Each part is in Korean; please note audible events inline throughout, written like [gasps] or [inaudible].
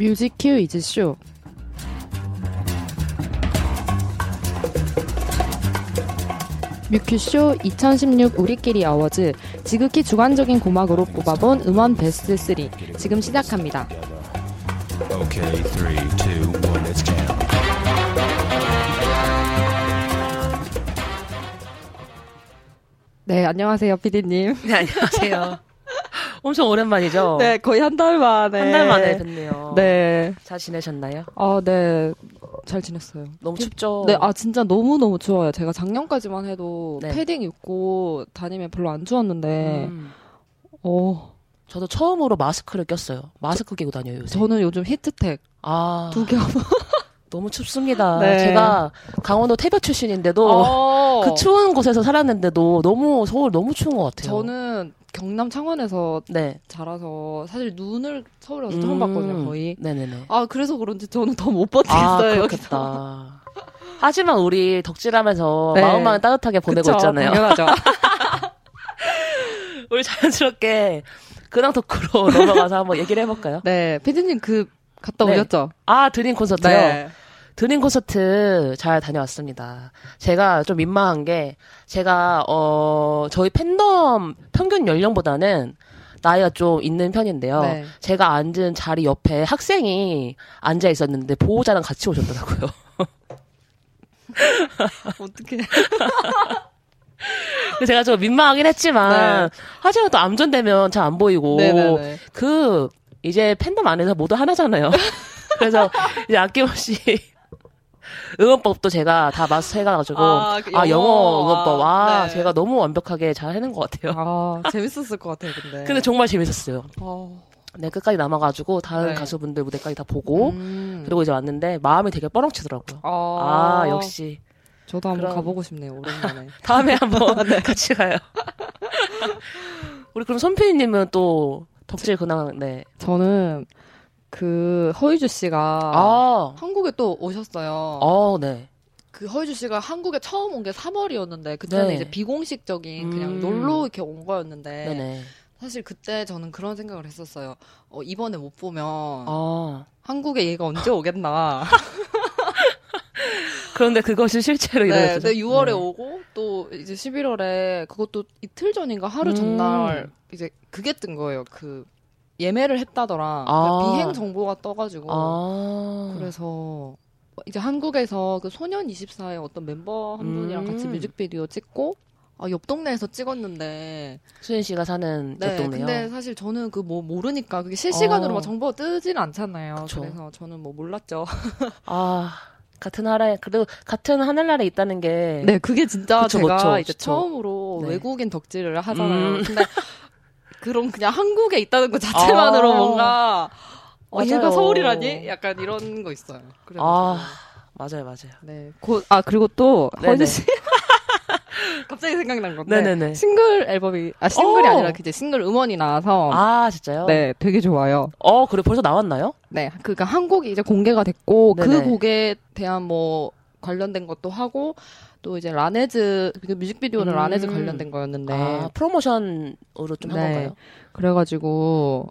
Music Q is show. 뮤큐쇼 2016 우리끼리 어워즈 지극히 주관적인 고막으로 뽑아본 음원 베스트 3 지금 시작합니다. Okay, three, two, one, jam. 네, 안녕하세요, 피디님. 네, 안녕하세요. 엄청 오랜만이죠? 네, 거의 한 달 만에. 한 달 만에 뵙네요. 네. 잘 지내셨나요? 아, 네. 잘 지냈어요. 너무 춥죠? 네, 아, 진짜 너무너무 추워요. 제가 작년까지만 해도 네. 패딩 입고 다니면 별로 안 추웠는데, 음, 어, 저도 처음으로 마스크를 꼈어요. 마스크 끼고 다녀요, 요새. 저는 요즘 히트텍 아, 두 겹. 너무 춥습니다. [laughs] 네. 제가 강원도 태교 출신인데도 어. [laughs] 그 추운 곳에서 살았는데도 너무 서울 너무 추운 것 같아요. 저는 경남 창원에서 네. 자라서 사실 눈을 서울에 와서 처음 봤거든요, 거의. 네네네. 아, 그래서 그런지 저는 더못 아, 버티겠어요, 여기서. 그렇겠다. 하지만 우리 덕질하면서 [laughs] 네. 마음만 따뜻하게 보내고 그쵸, 있잖아요. 당연하죠. 우리 자연스럽게 근황 토크로 넘어가서 한번 얘기를 해볼까요? 네, 피디님 그 갔다 네. 오셨죠? 아, 드림 콘서트요? 네. 드림 콘서트 잘 다녀왔습니다. 제가 좀 민망한 게, 제가, 어, 저희 팬덤 평균 연령보다는 나이가 좀 있는 편인데요. 네. 제가 앉은 자리 옆에 학생이 앉아 있었는데 보호자랑 같이 오셨더라고요. [laughs] 어떻게. [laughs] 제가 좀 민망하긴 했지만, 네. 하지만 또 암전되면 잘 안 보이고, 네네네. 그, 이제 팬덤 안에서 모두 하나잖아요. [laughs] 그래서 이제 아낌없이 응원법도 제가 다 마스터해가지고, 아, 아, 그 영어, 영어. 응원법, 와, 네. 제가 너무 완벽하게 잘 해낸 것 같아요. 아, 재밌었을 것 같아요, 근데. [laughs] 근데 정말 재밌었어요. 어. 네, 끝까지 남아가지고, 다른 네. 가수분들 무대까지 다 보고, 음. 그리고 이제 왔는데, 마음이 되게 뻐렁치더라고요. 아, 아, 역시. 저도 한번 그럼. 가보고 싶네요, 오랜만에. [laughs] 다음에 한번 [laughs] 네. 같이 가요. 우리 그럼 손피디님은 또, 덕질 근황, 네. 저는 그 허유주 씨가 아, 한국에 또 오셨어요. 어, 네. 그 허유주 씨가 한국에 처음 온 게 3월이었는데 그때는 네. 이제 비공식적인 그냥 음. 놀러 이렇게 온 거였는데 네네. 사실 그때 저는 그런 생각을 했었어요. 어, 이번에 못 보면 아. 한국에 얘가 언제 오겠나. [laughs] 그런데 그것이 실제로 네. 근데 6월에 오고 또 이제 11월에 그것도 이틀 전인가 하루 음. 전날 이제 그게 뜬 거예요. 그 예매를 했다더라. 아. 그러니까 비행 정보가 떠가지고 아. 그래서 이제 한국에서 그 소년 24의 어떤 멤버 한 분이랑 같이 음. 뮤직비디오 찍고 아, 옆 동네에서 찍었는데 수현 씨가 사는 네, 옆 동네요. 근데 사실 저는 그 뭐 모르니까 그게 실시간으로 어. 막 정보가 뜨진 않잖아요. 그쵸. 그래서 저는 뭐 몰랐죠. [laughs] 아, 같은 나라에, 그래도 같은 하늘나라에 있다는 게. 네, 그게 진짜 그쵸, 제가 그쵸, 이제. 처음으로 네. 외국인 덕질을 하잖아요. 음. 근데 [laughs] 그럼 그냥 한국에 있다는 것 자체만으로 아. 뭔가 어, 얘가. 서울이라니? 약간 이런 거 있어요. 그래서 아, 맞아요, 맞아요. 네. 곧, 아, 그리고 또. 허즈 씨. [laughs] 갑자기 생각난 건데. 네네네. 싱글 앨범이, 아, 싱글이 오! 아니라 이제 싱글 음원이 나와서. 아, 진짜요? 네, 되게 좋아요. 어, 그래, 벌써 나왔나요? 네. 그니까 한국이 이제 공개가 됐고, 네네. 그 곡에 대한 뭐, 관련된 것도 하고, 또 이제 라네즈, 그 뮤직비디오는 음. 라네즈 관련된 거였는데. 아, 프로모션으로 좀한 네. 건가요? 그래가지고,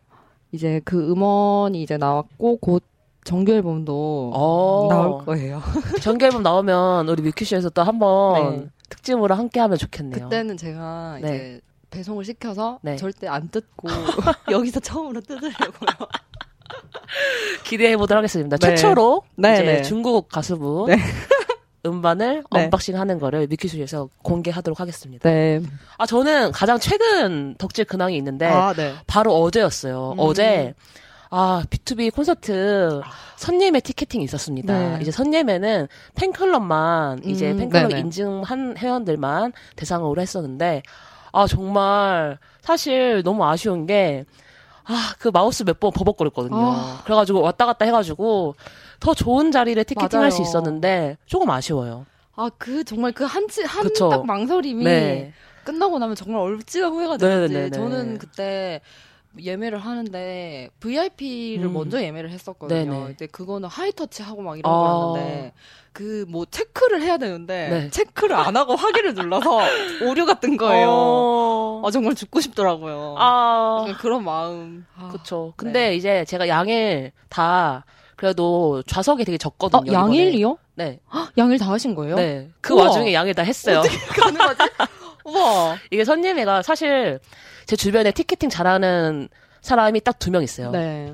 이제 그 음원이 이제 나왔고, 곧 정규 앨범도 어. 나올 거예요. [laughs] 정규 앨범 나오면 우리 뮤큐쇼에서 또 한번 네. 특집으로 함께 하면 좋겠네요. 그때는 제가 네. 이제 배송을 시켜서 네. 절대 안 뜯고 [laughs] [laughs] 여기서 처음으로 뜯으려고요. 기대해 보도록 하겠습니다. 네. 최초로 네, 이제 네. 중국 가수분 네. 음반을 네. unboxing 하는 거를 뮤큐쇼에서 공개하도록 하겠습니다. 네. 아, 저는 가장 최근 덕질 근황이 있는데, 아, 네. 바로 어제였어요. 음. 어제, 아, B2B 콘서트 선예매 티켓팅이 있었습니다. 네. 이제 선예매는 팬클럽만, 이제 음, 팬클럽 네네. 인증한 회원들만 대상으로 했었는데, 아, 정말, 사실 너무 아쉬운 게, 아, 그 마우스 몇 번 버벅거렸거든요. 아. 그래가지고 왔다 갔다 해가지고, 더 좋은 자리를 티켓팅 할 수. 있었는데, 조금 아쉬워요. 아, 그 정말 그 한치 한. 딱 망설임이 네. 끝나고 나면 정말 얼찌가 후회가. 되는지 저는 그때 예매를 하는데 VIP를 음. 먼저 예매를 했었거든요. 네네. 근데 그거는 하이터치 하고 막 이런 아. 거였는데 그 뭐 체크를 해야 되는데 네. 체크를 안 하고 확인을 눌러서 [laughs] 오류가 뜬 거예요. 어... 아 정말 죽고 싶더라고요. 아, 그런 마음. 아. 그쵸. 근데 이제 제가 양일 다 그래도 좌석이 되게 어, 적거든요. 이번에. 양일이요? 네. 양일 다 하신 거예요? 네. 그 우와. 와중에 양일 다 했어요. [laughs] 가능하지? 우와. 이게 선예매가 사실 제 주변에 티켓팅 잘하는 사람이 딱 두 명 있어요. 네.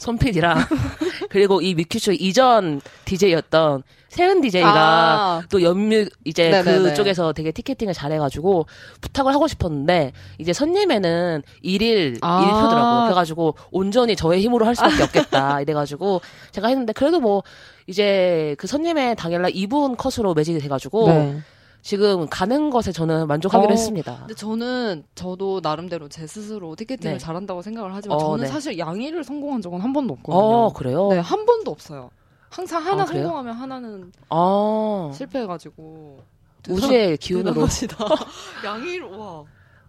손필이랑 [laughs] 그리고 이 뮤큐쇼 이전 DJ였던 세은 DJ가 아. 또 연뮤 이제 네네네. 그쪽에서 되게 티켓팅을 잘해가지고 부탁을 하고 싶었는데 이제 선예매는 일일 아. 일표더라고요. 그래가지고 온전히 저의 힘으로 할 수밖에 없겠다 [laughs] 이래가지고 제가 했는데 그래도 뭐 이제 그 선예매 당일날 2분 컷으로 매진이 돼가지고 네. 지금 가는 것에 저는 만족하기로 어, 했습니다. 근데 저는 저도 나름대로 제 스스로 티켓팅을 네. 잘한다고 생각을 하지만 어, 저는 네. 사실 양일을 성공한 적은 한 번도 없거든요. 어 그래요? 네, 한 번도 없어요. 항상 하나 아? 성공하면 하나는 아 실패해가지고 우주의 기운으로. [laughs] 양일 와.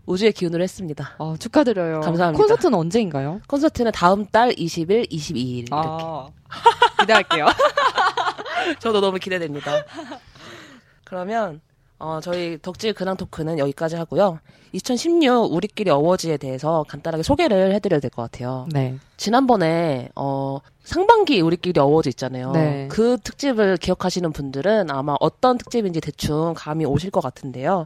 우주의 기운으로 했습니다. 아, 축하드려요. 감사합니다. 콘서트는 언제인가요? 콘서트는 다음 달 20일, 22일 이렇게. 아 기대할게요. [laughs] 저도 너무 기대됩니다. 그러면 어, 저희 덕질 근황 토크는 여기까지 하고요. 2016 우리끼리 어워즈에 대해서 간단하게 소개를 해드려야 될 것 같아요. 네. 지난번에 어, 상반기 우리끼리 어워즈 있잖아요. 네. 그 특집을 기억하시는 분들은 아마 어떤 특집인지 대충 감이 오실 것 같은데요.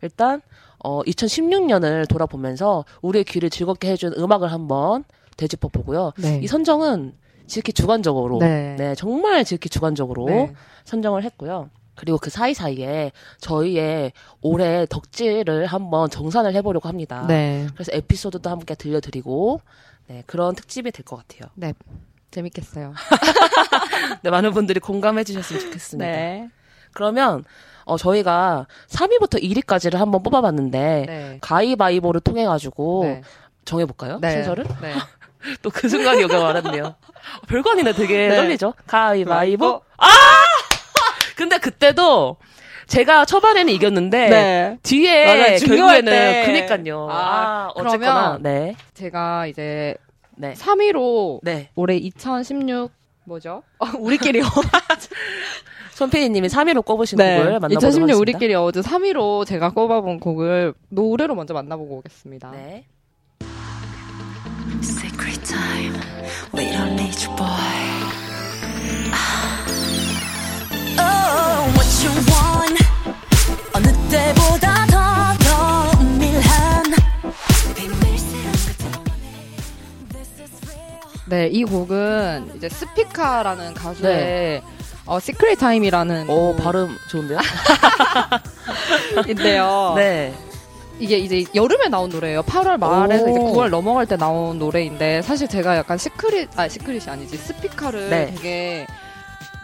일단 어, 2016년을 돌아보면서 우리의 귀를 즐겁게 해준 음악을 한번 되짚어 보고요. 네. 이 선정은 지극히 주관적으로 네. 네, 정말 지극히 주관적으로 네. 선정을 했고요. 그리고 그 사이사이에 저희의 올해 덕질을 한번 정산을 해보려고 합니다. 네. 그래서 에피소드도 함께 들려드리고 네, 그런 특집이 될 것 같아요. 재밌겠어요. [laughs] 네, 많은 분들이 공감해 주셨으면 좋겠습니다. 네. 그러면 어, 저희가 3위부터 1위까지를 한번 뽑아봤는데 네. 가위바위보를 통해 가지고 네. 정해볼까요? 네. 순서를? 네. [laughs] 또 그 순간이 여기 말았네요. 별거 아닌데 되게 네. 떨리죠? 가위바위보. 아! 근데 그때도 제가 초반에는 이겼는데 네. 뒤에 맞아요. 결국에는 때. 그니까요. 아, 아, 어쨌거나 그러면 네. 제가 이제 네. 3위로 네. 올해 2016 뭐죠? [laughs] 우리끼리 [laughs] 손PD님이 3위로 꼽으신 네. 곡을 만나보도록 2016 하겠습니다. 우리끼리 어제 3위로 제가 꼽아본 곡을 노래로 먼저 만나보고 오겠습니다. 네. Secret time, we don't need you, boy. 네, 이 곡은 이제 스피카라는 가수의 어, Secret Time이라는 오, 발음 좋은데요? 인데요. [laughs] 네. 이게 이제 여름에 나온 노래예요. 8월 말에서 오. 이제 9월 넘어갈 때 나온 노래인데 사실 제가 약간 시크릿 아 시크릿이 아니지 스피카를 네. 되게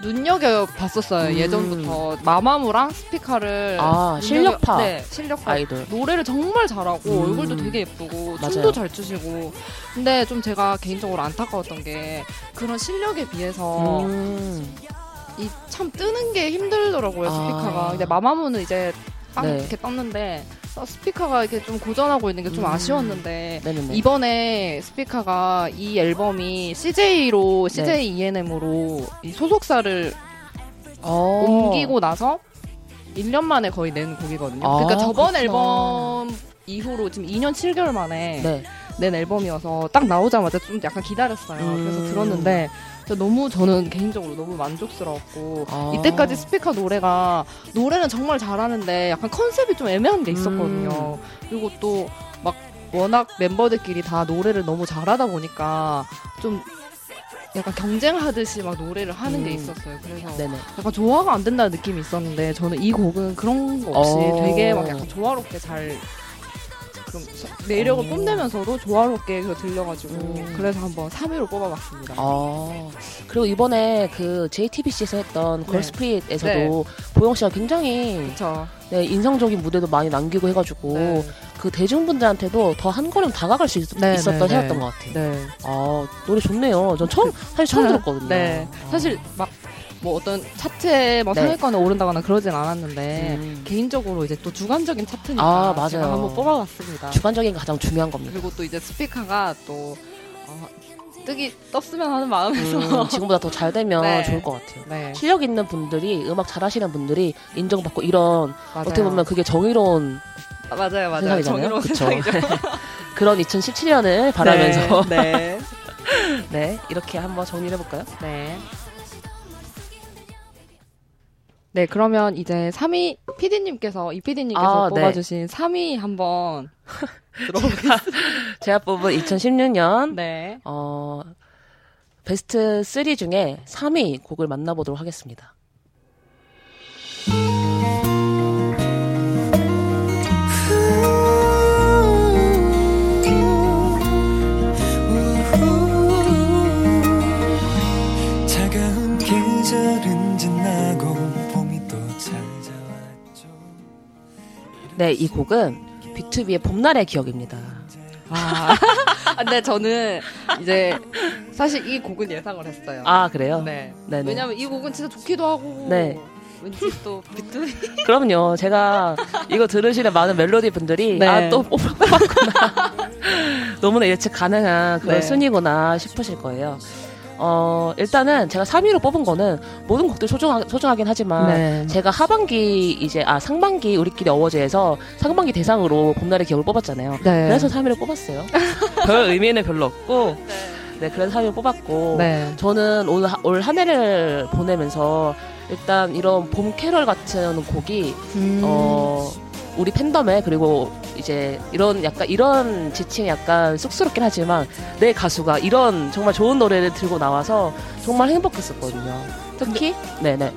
눈여겨 봤었어요. 음. 예전부터 마마무랑 스피카를 아, 실력파. 네, 실력파 아이돌. 노래를 정말 잘하고 음. 얼굴도 되게 예쁘고 맞아요. 춤도 잘 추시고 근데 좀 제가 개인적으로 안타까웠던 게 그런 실력에 비해서 음. 이참 뜨는 게 힘들더라고요 아. 스피카가. 근데 마마무는 이제 빵 네. 이렇게 떴는데 어, 스피카가 이렇게 좀 고전하고 있는 게좀 음. 아쉬웠는데 네네네. 이번에 스피카가 이 앨범이 CJ로 CJ ENM으로 이 소속사를 어. 옮기고 나서 1년 만에 거의 낸 곡이거든요. 아, 그러니까 저번 그렇구나. 앨범 이후로 지금 2년 7개월 만에 네. 낸 앨범이어서 딱 나오자마자 좀 약간 기다렸어요. 음. 그래서 들었는데 너무 저는 개인적으로 너무 만족스러웠고 아. 이때까지 스피커 노래가 노래는 정말 잘하는데 약간 컨셉이 좀 애매한 게 있었거든요. 음. 그리고 또 막 워낙 멤버들끼리 다 노래를 너무 잘하다 보니까 좀 약간 경쟁하듯이 막 노래를 하는 게 음. 있었어요. 그래서 네네. 약간 조화가 안 된다는 느낌이 있었는데 저는 이 곡은 그런 거 없이 어. 되게 막 약간 조화롭게 잘 좀 매력을 어. 뽐내면서도 조화롭게 들려가지고 음. 그래서 한번 3위로 뽑아봤습니다. 아 그리고 이번에 그 JTBC에서 했던 네. 걸스프릿에서도 보영 씨가 굉장히. 네, 인상적인 무대도 많이 남기고 해가지고 네. 그 대중분들한테도 더 한 걸음 다가갈 수 있, 네, 었던 네, 네. 해였던 것 같아요. 네. 아 노래 좋네요. 전 처음 사실 처음 [laughs] 네. 들었거든요. 네. 아. 사실 막 뭐 어떤 차트에 뭐 네. 상위권에 오른다거나 그러진 않았는데 음. 개인적으로 이제 또 주관적인 차트니까 아, 맞아요. 제가 한번 뽑아봤습니다. 주관적인 게 가장 중요한 겁니다. 그리고 또 이제 스피커가 또 어, 뜨기 떴으면 하는 마음에서 음, 지금보다 더 잘 되면 [laughs] 네. 좋을 것 같아요. 네 실력 있는 분들이 음악 잘하시는 분들이 인정받고 이런 맞아요. 어떻게 보면 그게 정의로운 아, 맞아요 맞아요 세상이잖아요. 정의로운 그쵸? 세상이죠. [laughs] 그런 2017년을 바라면서 네. [laughs] 네 이렇게 한번 정리를 해볼까요? 네. 네, 그러면 이제 3위 PD님께서 이 PD님께서 아, 네. 뽑아주신 3위 한번 [laughs] [laughs] 제가 뽑은 2016년 네. 어, 베스트 3 중에 3위 곡을 만나보도록 하겠습니다. 네, 이 곡은 B2B의 봄날의 기억입니다. 아, [laughs] 근데 저는 이제 사실 이 곡은 예상을 했어요. 아, 그래요? 네. 네네. 왜냐면 이 곡은 진짜 좋기도 하고 네. 왠지 또 비트 그럼요. 제가 이거 들으시는 많은 멜로디 분들이 네. 아, 또 뽑았구나. [laughs] 너무나 예측 가능한 그런 네. 순위구나 싶으실 거예요. 어, 일단은 제가 3위로 뽑은 거는 모든 곡들이 소중하, 소중하긴 하지만 네. 제가 하반기 이제 아 상반기 우리끼리 어워즈에서 상반기 대상으로 봄날의 기억을 뽑았잖아요. 네. 그래서 3위를 뽑았어요. [laughs] 별 의미는 별로 없고 네, 그래서 3위를 뽑았고 네. 저는 올, 하- 올한 해를 보내면서 일단 이런 봄 캐럴 같은 곡이 음. 어 우리 팬덤에 그리고 이제 이런 약간 이런 지칭이 약간 쑥스럽긴 하지만 내 가수가 이런 정말 좋은 노래를 들고 나와서 정말 행복했었거든요. 특히 네네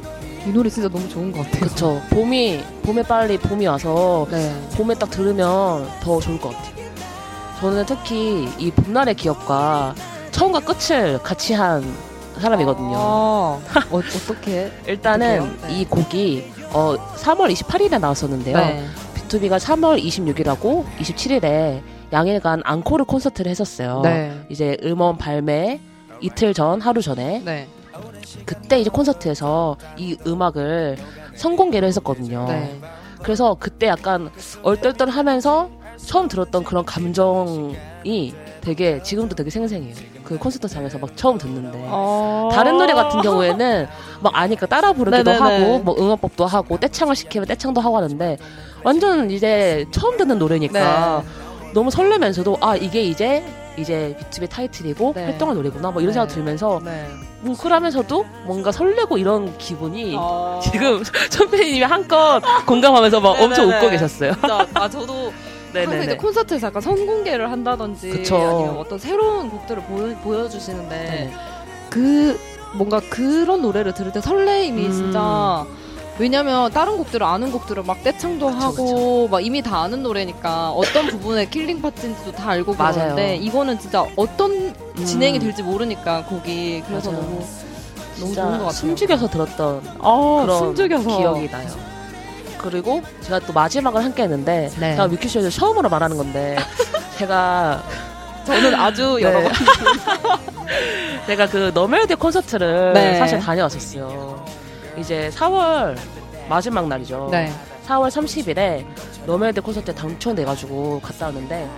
이 노래 진짜 너무 좋은 것 같아요. 그쵸 봄이 봄에 빨리 봄이 와서 네. 봄에 딱 들으면 더 좋을 것 같아요. 저는 특히 이 봄날의 기억과 처음과 끝을 같이 한 사람이거든요. 아, 어, 어떻게? [laughs] 일단은? 네. 이 곡이 어 3월 28일에 나왔었는데요. 네. B2B가 3월 26일하고 27일에 양일간 앙코르 콘서트를 했었어요. 네. 이제 음원 발매 이틀 전, 하루 전에 네. 그때 이제 콘서트에서 이 음악을 선공개를 했었거든요. 네. 그래서 그때 약간 얼떨떨하면서 처음 들었던 그런 감정이 되게 지금도 되게 생생해요. 그 콘서트장에서 막 처음 듣는데. 어... 다른 노래 같은 경우에는 막 아니까 따라 부르기도 네네네. 하고 뭐 응원법도 하고 떼창을 시키면 떼창도 하고 하는데 완전 이제 처음 듣는 노래니까 네. 너무 설레면서도 아 이게 이제 이제 비투비 타이틀이고 네. 활동할 노래구나 뭐 이런 네. 생각 들면서 네. 뭉클하면서도 뭔가 설레고 이런 기분이 어... 지금 [laughs] 천편이님이 한껏 공감하면서 막 엄청 네네네. 웃고 계셨어요. 진짜 아 저도 [laughs] 항상 이제 네네네. 콘서트에서 약간 선공개를 한다든지 그쵸. 아니면 어떤 새로운 곡들을 보여, 보여주시는데 네. 그 뭔가 그런 노래를 들을 때 설레임이 음. 진짜 왜냐면 다른 곡들을 아는 곡들을 막 떼창도 하고 막 이미 다 아는 노래니까 어떤 부분에 killing part인지도 다 알고. 그러는데 이거는 진짜 어떤 진행이 음. 될지 모르니까 곡이 그래서 맞아요. 너무 너무 좋은 것 같아요. 숨죽여서 들었던 아, 그런 숨죽여서 기억이 나요. 그리고 제가 또 마지막을 함께 했는데 네. 제가 뮤큐쇼에서 처음으로 말하는 건데 [laughs] 제가 저는 아주 네. 여러 번 [laughs] 제가 그 너멜디 콘서트를 네. 사실 다녀왔었어요. 이제 4월 마지막 날이죠. 네. 4월 30일에 너멜디 콘서트에 당첨돼가지고 갔다 왔는데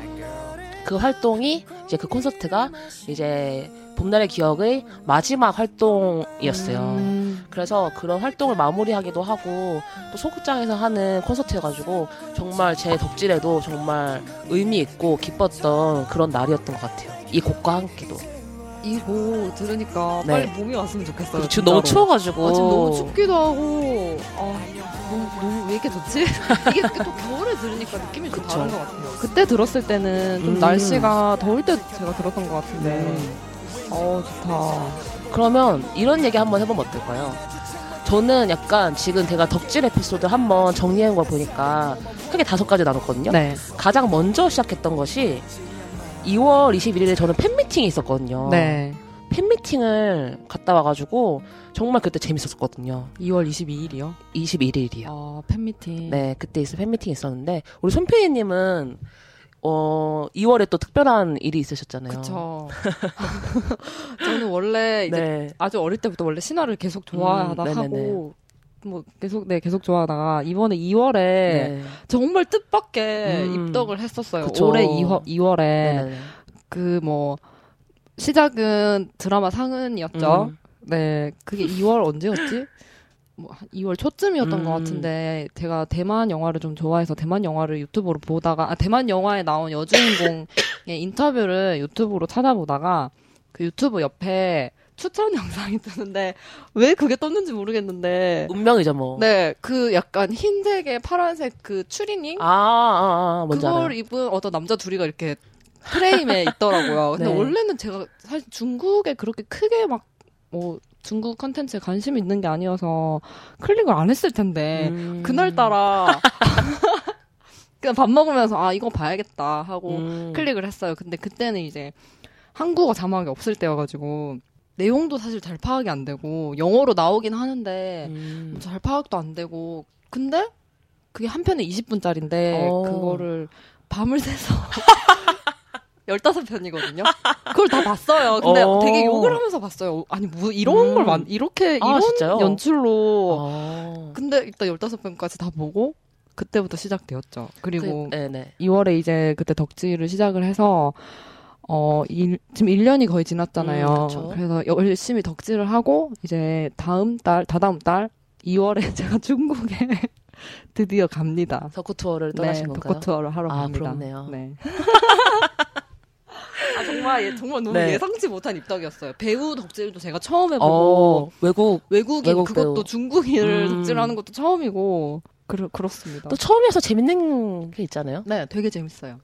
그 활동이 이제 그 콘서트가 이제 봄날의 기억의 마지막 활동이었어요. 음, 그래서 그런 활동을 마무리하기도 하고 또 소극장에서 하는 콘서트여가지고 정말 제 덕질에도 정말 의미 있고 기뻤던 그런 날이었던 것 같아요. 이 곡과 함께도. 이거 들으니까 네. 빨리 봄이 왔으면 좋겠어요. 지금 너무. 추워가지고. 아, 지금 너무 춥기도 하고 아 너무, 너무 왜 이렇게 덥지? 이게 또 겨울에 들으니까 느낌이 좀 그쵸. 다른 것 같아요. 그때 들었을 때는 좀 음. 날씨가 더울 때 제가 들었던 것 같은데 네. 어 좋다. 그러면 이런 얘기 한번 해보면 어떨까요? 저는 약간 지금 제가 덕질 에피소드 한번 정리한 걸 보니까 크게 다섯 가지 나눴거든요. 네. 가장 먼저 시작했던 것이 2월 21일에 저는 팬미팅이 있었거든요. 네. 팬미팅을 갔다 와가지고 정말 그때 재밌었거든요. 2월 22일이요. 21일이요. 아 팬미팅. 네, 그때 있어 팬미팅 있었는데 우리 손피디님은 어 2월에 또 특별한 일이 있으셨잖아요. 그쵸. [laughs] 저는 원래 이제 네. 아주 어릴 때부터 원래 신화를 계속 좋아하다 음. 하고 뭐 계속 네 계속 좋아하다가 이번에 2월에 네. 정말 뜻밖의 음. 입덕을 했었어요. 그쵸. 올해 2월, 2월에 네네네. 그뭐 시작은 드라마 상은이었죠. 음. 네, 그게 2월 언제였지? 뭐, 한 2월 초쯤이었던 음. 것 같은데, 제가 대만 영화를 좀 좋아해서 대만 영화를 유튜브로 보다가, 아, 대만 영화에 나온 여주인공의 [coughs] 인터뷰를 유튜브로 찾아보다가, 그 유튜브 옆에 추천 영상이 뜨는데, 왜 그게 떴는지 모르겠는데, 운명이죠 뭐. 네, 그 약간 흰색에 파란색 그 추리닝? 아, 아, 아, 뭔지 그걸 알아요. 입은 어떤 남자 둘이가 이렇게 프레임에 [laughs] 있더라고요. 근데 네. 원래는 제가 사실 중국에 그렇게 크게 막 뭐 중국 컨텐츠에 관심이 있는 게 아니어서 클릭을 안 했을 텐데 음. 그날따라 [laughs] 그냥 밥 먹으면서 아 이거 봐야겠다 하고 음. 클릭을 했어요. 근데 그때는 이제 한국어 자막이 없을 때여가지고 내용도 사실 잘 파악이 안 되고 영어로 나오긴 하는데 음. 잘 파악도 안 되고 근데 그게 한 편에 20분짜리인데 어. 그거를 밤을 새서 [laughs] 15편이거든요. 그걸 다 봤어요. 근데 어. 되게 욕을 하면서 봤어요. 아니 뭐 이런 음. 걸 만, 이렇게 아, 이런 진짜요? 연출로 어. 근데 일단 15편까지 다 보고 그때부터 시작되었죠. 그리고 그, 네네. 2월에 이제 그때 덕질을 시작을 해서 어 일, 지금 1년이 거의 지났잖아요. 음, 그쵸. 그래서 열심히 덕질을 하고 이제 다음 달 다다음 달 2월에 [laughs] 제가 중국에 [laughs] 드디어 갑니다. 덕후 투어를 네, 떠나신 건가요? 덕후 투어를 하러 아, 갑니다. 부럽네요. 네. [laughs] 아, 정말 예- 정말 너무 네. 예상치 못한 입덕이었어요. 배우 덕질도 제가 처음 해보고 어, 외국 외국인 외국 그것도 배우. 중국인을 음. 덕질하는 것도 처음이고 그렇 그렇습니다. 또 처음이어서 재밌는 게 있잖아요. 네, 되게 재밌어요.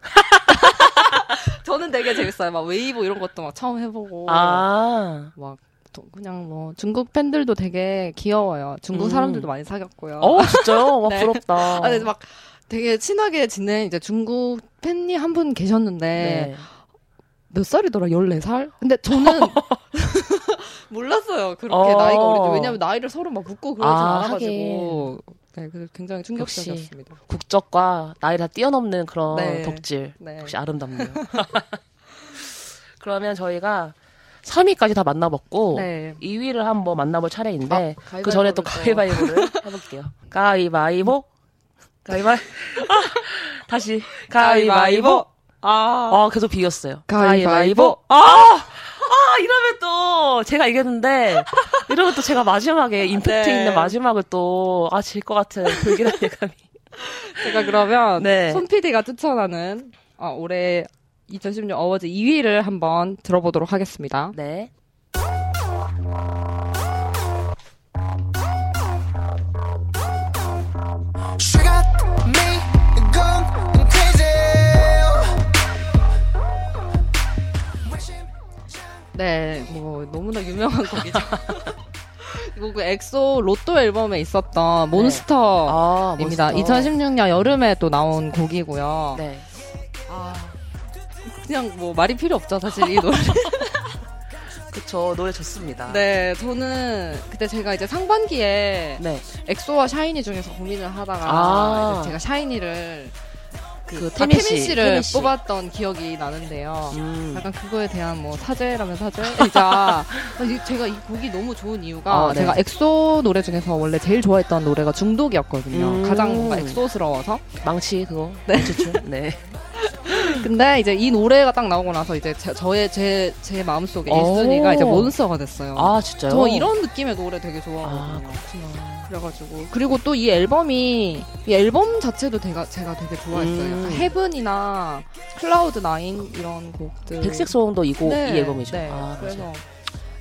저는 되게 재밌어요. 막 웨이브 이런 것도 막 처음 해보고 아, 막또 그냥 뭐 중국 팬들도 되게 귀여워요. 중국 음. 사람들도 많이 사귀었고요. 어 진짜요? [laughs] 와 네. 부럽다. 아, 근데 막 되게 친하게 지낸 이제 중국 팬이 한 분 계셨는데 네. 몇 살이더라? 14살? 근데 저는 [laughs] [laughs] 몰랐어요. 그렇게 어. 나이가 어린지. 왜냐면 나이를 서로 막 묻고 그러진 아, 않아가지고. 네, 그래서 굉장히 충격적이었습니다. 국적과 나이를 다 뛰어넘는 그런 네. 덕질. 네. 역시 아름답네요. [laughs] 그러면 저희가 3위까지 다 만나봤고 네. 2위를 한번 만나볼 차례인데 아, 그 전에 또 가위바위보를 가위바위보를 해볼게요. 가위바위보. 가위바위. 아, [laughs] 다시 가위바위보. 아. 아 계속 비겼어요. 가위바위보. 아, 아 이러면 또 제가 이겼는데 이러면 또 제가 마지막에 임팩트 네. 있는 마지막을 또 아 질 것 같은 불길한 [laughs] 예감이. 제가 그러면 네. 손 PD가 추천하는 어, 올해 2016 어워즈 2위를 한번 들어보도록 하겠습니다. 네. 네, 뭐 너무나 유명한 [laughs] 곡이죠. 이거 그 엑소 Lotto 앨범에 있었던 Monster입니다. 아, 몬스터. 2016년 여름에 또 나온 곡이고요. 네. 아, 그냥 뭐 말이 필요 없죠, 사실 이 노래. [laughs] [laughs] 그쵸 노래 좋습니다. 네, 저는 그때 제가 이제 상반기에 네. 엑소와 샤이니 중에서 고민을 하다가 아. 제가 샤이니를 그 아, 태민 씨, 씨를 태민 씨. 뽑았던 기억이 나는데요. 음. 약간 그거에 대한 뭐 사죄라면 사죄이자 이- [laughs] 제가 이 곡이 너무 좋은 이유가 아, 네. 제가 엑소 노래 중에서 원래 제일 좋아했던 노래가 중독이었거든요. 음. 가장 뭔가 엑소스러워서. 망치 그거. 네. 네. [laughs] 근데 이제 이 노래가 딱 나오고 나서 이제 제, 저의 제, 제 마음속에 오. 1순위가 이제 Monster가 됐어요. 아 진짜요? 저 이런 느낌의 노래 되게 아 좋아하거든요. 그렇구나. 그래가지고 그리고 또 이 앨범이 이 앨범 자체도 제가 제가 되게 좋아했어요. 음. 약간 Heaven이나 Cloud Nine 이런 곡들. 백색 소음도 이곡 네, 이 앨범이죠. 네. 아, 그래서 맞아요.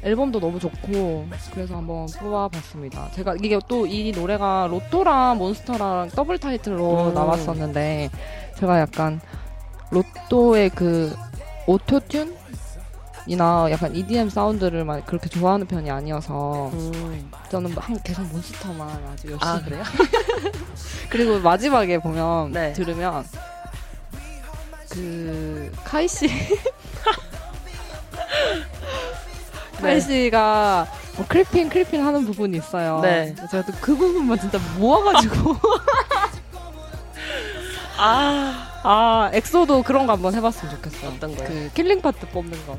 앨범도 너무 좋고 그래서 한번 뽑아봤습니다. 제가 이게 또 이 노래가 Lotto랑 Monster랑 더블 타이틀로 음. 나왔었는데 제가 약간 Lotto의 그 Auto-Tune이나 약간 EDM 사운드를 막 그렇게 좋아하는 편이 아니어서 음. 저는 한, 계속 Monster만 아주 열심히 아 [laughs] 그래요? [laughs] 그리고 마지막에 보면 네. 들으면 그 카이 씨 [laughs] 카이 씨가 뭐 creeping creeping 하는 부분이 있어요. 네. 제가 또 그 부분만 진짜 모아가지고 아 아 엑소도 그런 거 한번 해봤으면 좋겠어요. 어떤 거요? 그 killing part 뽑는 거.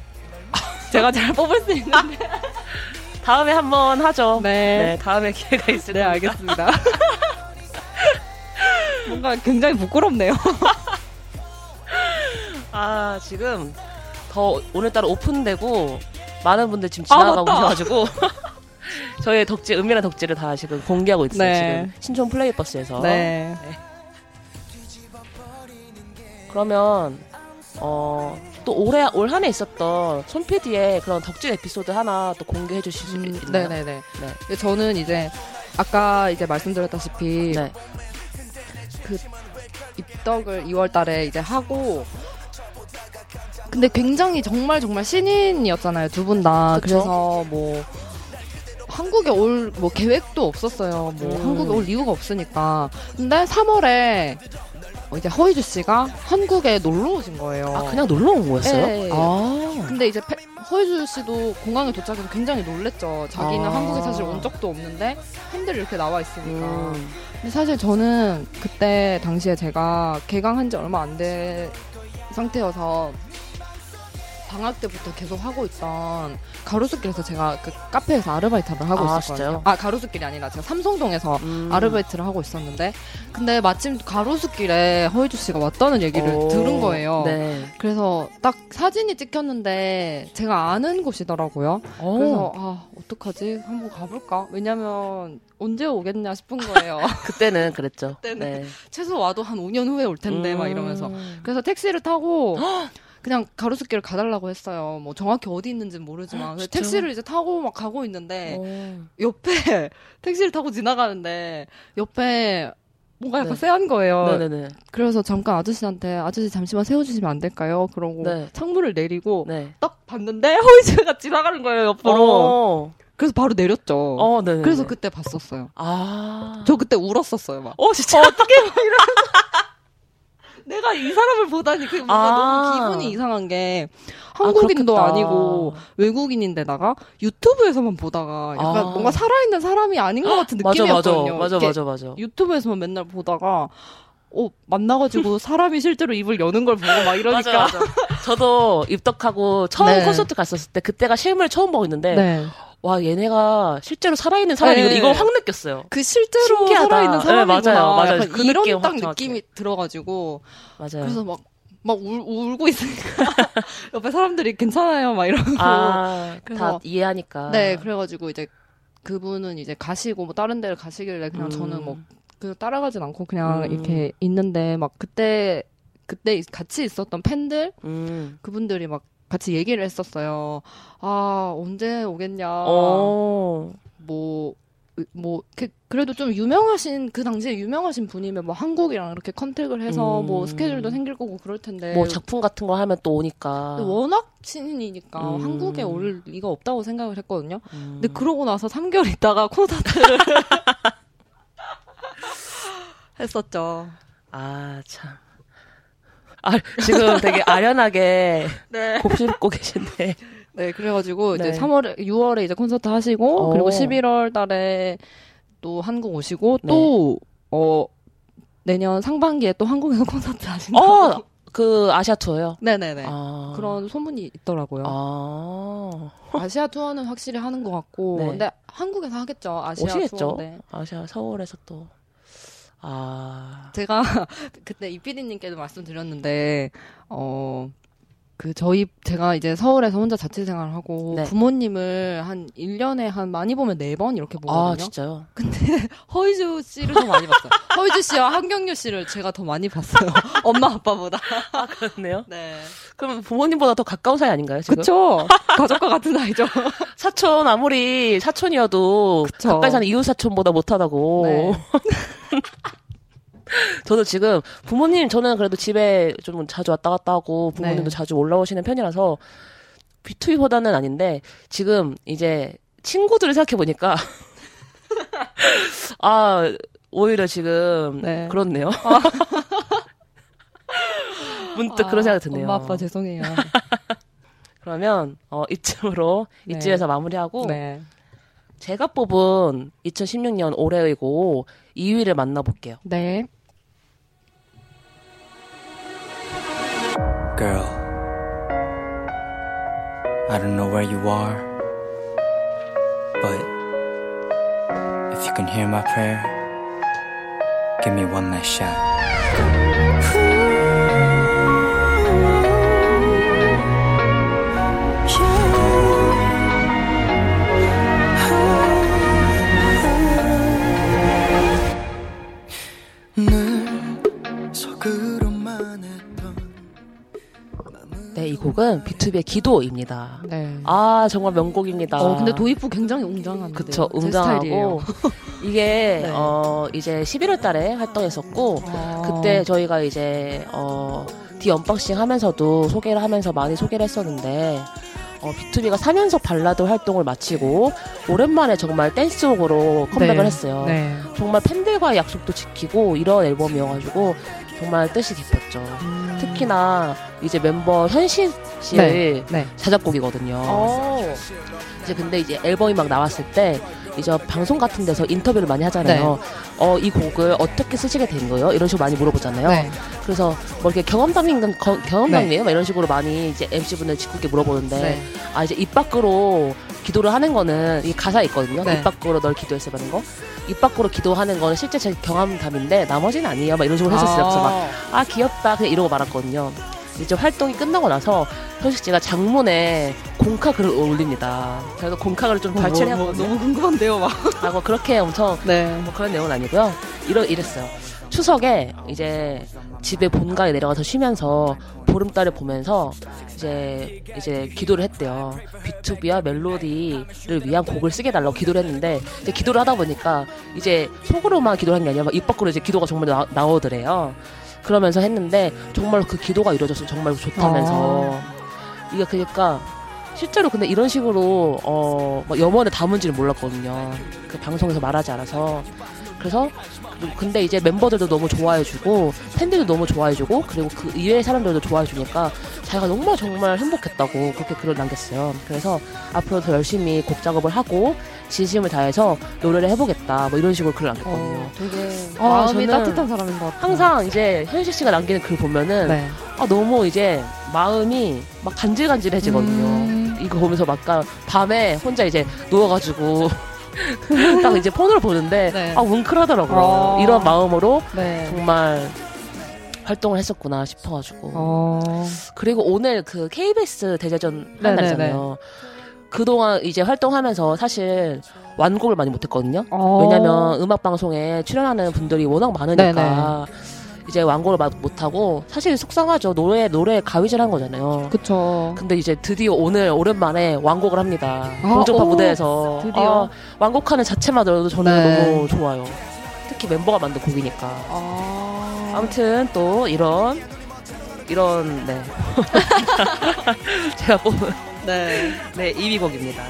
제가 잘 뽑을 수 있는데. [laughs] 다음에 한번 하죠. 네. 네, 다음에 기회가 있을 네 테니까. 알겠습니다. [laughs] 뭔가 굉장히 부끄럽네요. [laughs] 아 지금 더 오늘따라 오픈되고 많은 분들 지금 지나가고 맞다. 계셔가지고 저희의 덕질 은밀한 덕질을 다 지금 공개하고 있어요. 네. 지금 신촌 플레이버스에서. 네. 그러면 어, 또 올해 올 한해 있었던 손 PD의 그런 덕질 에피소드 하나 또 공개해 주실 수 음, 있나요? 네네네. 네. 저는 이제 아까 이제 말씀드렸다시피 네. 그 입덕을 2월 달에 이제 하고 근데 굉장히 정말 정말 신인이었잖아요 두 분 다. 그래서 뭐 한국에 올 뭐 계획도 없었어요 뭐 음. 한국에 올 이유가 없으니까 근데 3월에 이제 허이주 씨가 한국에 놀러 오신 거예요 아 그냥 놀러 온 거였어요? 네. 아. 근데 이제 페- 허이주 씨도 공항에 도착해서 굉장히 놀랬죠 자기는 아. 한국에 사실 온 적도 없는데 팬들이 이렇게 나와 있으니까 음. 근데 사실 저는 그때 당시에 제가 개강한 지 얼마 안 된 상태여서 방학 때부터 계속 하고 있던 가로수길에서 제가 그 카페에서 아르바이트를 하고 아, 있었거든요. 진짜요? 아 가로수길이 아니라 제가 삼성동에서 음. 아르바이트를 하고 있었는데 근데 마침 가로수길에 허이주 씨가 왔다는 얘기를 오. 들은 거예요. 네. 그래서 딱 사진이 찍혔는데 제가 아는 곳이더라고요. 어. 그래서 아 어떡하지? 한번 가볼까? 왜냐면 언제 오겠냐 싶은 거예요. [laughs] 그때는 그랬죠. 그때는. 네. 최소 와도 한 5년 후에 올 텐데 막 이러면서 음. 그래서 택시를 타고 [gasps] 그냥 가로수길을 가달라고 했어요. 뭐 정확히 어디 있는지는 모르지만 진짜? 택시를 이제 타고 막 가고 있는데 어. 옆에 [laughs] 택시를 타고 지나가는데 옆에 뭔가 약간 네. 쎄한 거예요. 네네네. 그래서 잠깐 아저씨한테 아저씨 잠시만 세워주시면 안 될까요? 그러고 네. 창문을 내리고 네. 딱 봤는데 [laughs] 허이즈가 지나가는 거예요 옆으로. 어. 그래서 바로 내렸죠. 어, 네. 그래서 그때 봤었어요. 아. 저 그때 울었었어요 막. 어, 진짜. [laughs] 내가 이 사람을 보다니 그 뭔가 아. 너무 기분이 이상한 게 한국인도 그렇겠다. 아, 니고 외국인인데다가 유튜브에서만 보다가 약간 아. 뭔가 살아있는 사람이 아닌 것 같은 맞아, 맞아. 느낌이었거든요. 맞아, 이렇게 맞아, 맞아. 유튜브에서만 맨날 보다가 어 만나가지고 [laughs] 사람이 실제로 입을 여는 걸 보고 막 이러니까 맞아, 맞아. 저도 입덕하고 처음 네. 콘서트 갔었을 때 그때가 실물 처음 보고 있는데 네. 와 얘네가 실제로 살아있는 사람이고 네. 이걸 확 느꼈어요. 그 실제로 신기하다. 살아있는 네, 사람이구나. 맞아요, 맞아요. 그 이런 딱. 느낌이 들어가지고 맞아요. 그래서 막 막 울고 있으니까 [laughs] 옆에 사람들이 괜찮아요 막 이러고 아, 다 그래서- 이해하니까. 네, 그래가지고 이제 그분은 이제 가시고 뭐 다른 데를 가시길래 그냥 음. 저는 뭐 그 따라가진 않고 그냥 음. 이렇게 있는데 막 그때 그때 있- 같이 있었던 팬들 음. 그분들이 막 같이 얘기를 했었어요. 아 언제 오겠냐. 어. 뭐. 뭐 그- 그래도 좀 유명하신 그 당시에 유명하신 분이면 뭐 한국이랑 이렇게 컨택을 해서 음. 뭐 스케줄도 생길 거고 그럴 텐데 뭐 작품 같은 거 하면 또 오니까. 워낙 신인이니까 음. 한국에 올 리가 없다고 생각을 했거든요. 음. 근데 그러고 나서 3개월 있다가 콘서트를 [laughs] [laughs] 했었죠. 아, 참. 아, 지금 되게 아련하게 [laughs] 네. 곱씹고 계신데. 네, 그래가지고 이제 네. 3월에, 6월에 이제 콘서트 하시고, 어. 그리고 11월 달에 또 한국 오시고, 네. 또, 어, 내년 상반기에 또 한국에서 [laughs] 콘서트 하신다고. 어, 그 아시아 투어요? 네네네. 아. 그런 소문이 있더라고요. 아. 아. 시아 투어는 확실히 하는 것 같고, 네. 근데 한국에서 하겠죠. 아시아 오시겠죠? 투어. 네. 아시아 서울에서 또. 아. 제가 [laughs] 그때 이 PD님께도 말씀드렸는데 어. 그 저희 제가 이제 서울에서 혼자 자취 생활을 하고 네. 부모님을 한 1년에 한 많이 보면 4번 이렇게 아, 보거든요. 진짜요? [laughs] 허이주 씨를 더 많이 봤어요. 허이주 씨와 한경유 씨를 제가 더 많이 봤어요. [laughs] 엄마 아빠보다. 아, 그렇네요. 네. 그럼 부모님보다 더 가까운 사이 아닌가요, 지금? 그쵸. 가족과 같은 사이죠. 사촌, 아무리 사촌이어도 그쵸. 가까이 사는 이웃 사촌보다 못하다고. 네. 저도 지금 부모님, 저는 그래도 집에 좀 자주 왔다 갔다 하고 부모님도 네. 자주 올라오시는 편이라서 B2B보다는 아닌데 지금 이제 친구들을 생각해 보니까 [laughs] 아, 오히려 지금 네. 그렇네요. [laughs] 문득 그런 생각이 드네요. 엄마 아빠 죄송해요. [laughs] 그러면 어, 이쯤으로 네. 이쯤에서 마무리하고 네. 제가 뽑은 2016년 올해의 곡 2위를 만나볼게요. 네. Girl, I don't know where you are, but if you can hear my prayer, give me one last shot. 이 곡은 B2B의 기도입니다. 네. 아, 정말 명곡입니다. 어, 근데 도입부 굉장히 웅장한데. 그쵸. 웅장하고 이게 [laughs] 네. 어 이제 11월 달에 활동했었고 아. 그때 저희가 이제 어 디 unboxing 하면서도 소개를 하면서 많이 소개를 했었는데 어, B2B가 3연속 발라드 활동을 마치고 오랜만에 정말 댄스곡으로 컴백을 네. 했어요. 네. 정말 팬들과의 약속도 지키고 이런 앨범이어가지고 정말 뜻이 깊었죠. 음. 특히나 이제 멤버 현실 씨의 네. 자작곡이거든요. 어. 이제 근데 이제 앨범이 막 나왔을 때 이제 방송 같은 데서 인터뷰를 많이 하잖아요. 어, 이 곡을 어떻게 쓰시게 된 거예요? 이런 식으로 많이 물어보잖아요. 네. 그래서 뭐 이렇게 경험담인 거- 경험담이에요? 막 이런 식으로 많이 이제 MC분들 짓궂게 물어보는데 네. 아 이제 입 밖으로 기도를 하는 거는 이 가사 있거든요. 네. 입 밖으로 널 기도했어 라는 거. 입 밖으로 기도하는 거는 실제 제 경험담인데 나머지는 아니에요. 막 이런 식으로 했었어요. 그래서 막 아 귀엽다 그냥 이러고 말았거든요. 이제 활동이 끝나고 나서 현식 씨가 장문에 공카 글을 올립니다. 그래서 공카글을 좀 발췌를 뭐, 뭐, 해봤거든요. 너무 궁금한데요, 막. 아, 뭐 그렇게 엄청 네. 뭐 그런 내용은 아니고요. 이러 이랬어요. 추석에 이제 집에 본가에 내려가서 쉬면서 보름달을 보면서 이제 이제 기도를 했대요. B2B와 멜로디를 위한 곡을 쓰게 달라고 기도를 했는데 이제 기도를 하다 보니까 이제 속으로만 기도한 게 아니라 막입 밖으로 이제 기도가 정말 나, 나오더래요. 그러면서 했는데 정말 그 기도가 이루어져서 정말 좋다면서 이게 그러니까 실제로 근데 이런 식으로 어, 막 염원을 담은지를 몰랐거든요. 그 방송에서 말하지 않아서. 그래서 그- 근데 이제 멤버들도 너무 좋아해주고 팬들도 너무 좋아해주고 그리고 그 이외의 사람들도 좋아해주니까 자기가 정말 정말 행복했다고 그렇게 글을 남겼어요. 그래서 앞으로 더 열심히 곡 작업을 하고 진심을 다해서 노래를 해보겠다 뭐 이런 식으로 글을 남겼거든요. 어, 되게 아, 마음이 따뜻한 사람인 것 같아요. 항상 이제 현식 씨가 남기는 글 보면은 네. 아 너무 이제 마음이 막 간질간질해지거든요. 음. 이거 보면서 막 가- 밤에 혼자 이제 누워가지고 [laughs] 딱 이제 폰을 보는데 네. 아 뭉클하더라고요. 어. 이런 마음으로 네. 정말 활동을 했었구나 싶어가지고 어. 그리고 오늘 그 KBS 대제전 한 네네네. 날이잖아요. 그동안 이제 활동하면서 사실 완곡을 많이 못했거든요. 어. 왜냐면 음악 방송에 출연하는 분들이 워낙 많으니까 이제 완곡을 마- 못하고 사실 속상하죠. 노래 노래 가위질한 거잖아요. 그쵸. 근데 이제 드디어 오늘 오랜만에 완곡을 합니다. 아, 오, 무대에서 드디어. 아, 완곡하는 자체만으로도 저는 네. 너무 좋아요. 특히 멤버가 만든 곡이니까. 아. 아무튼 또 이런 이런 네 [laughs] 제가 뽑은 네. 네 2위 곡입니다.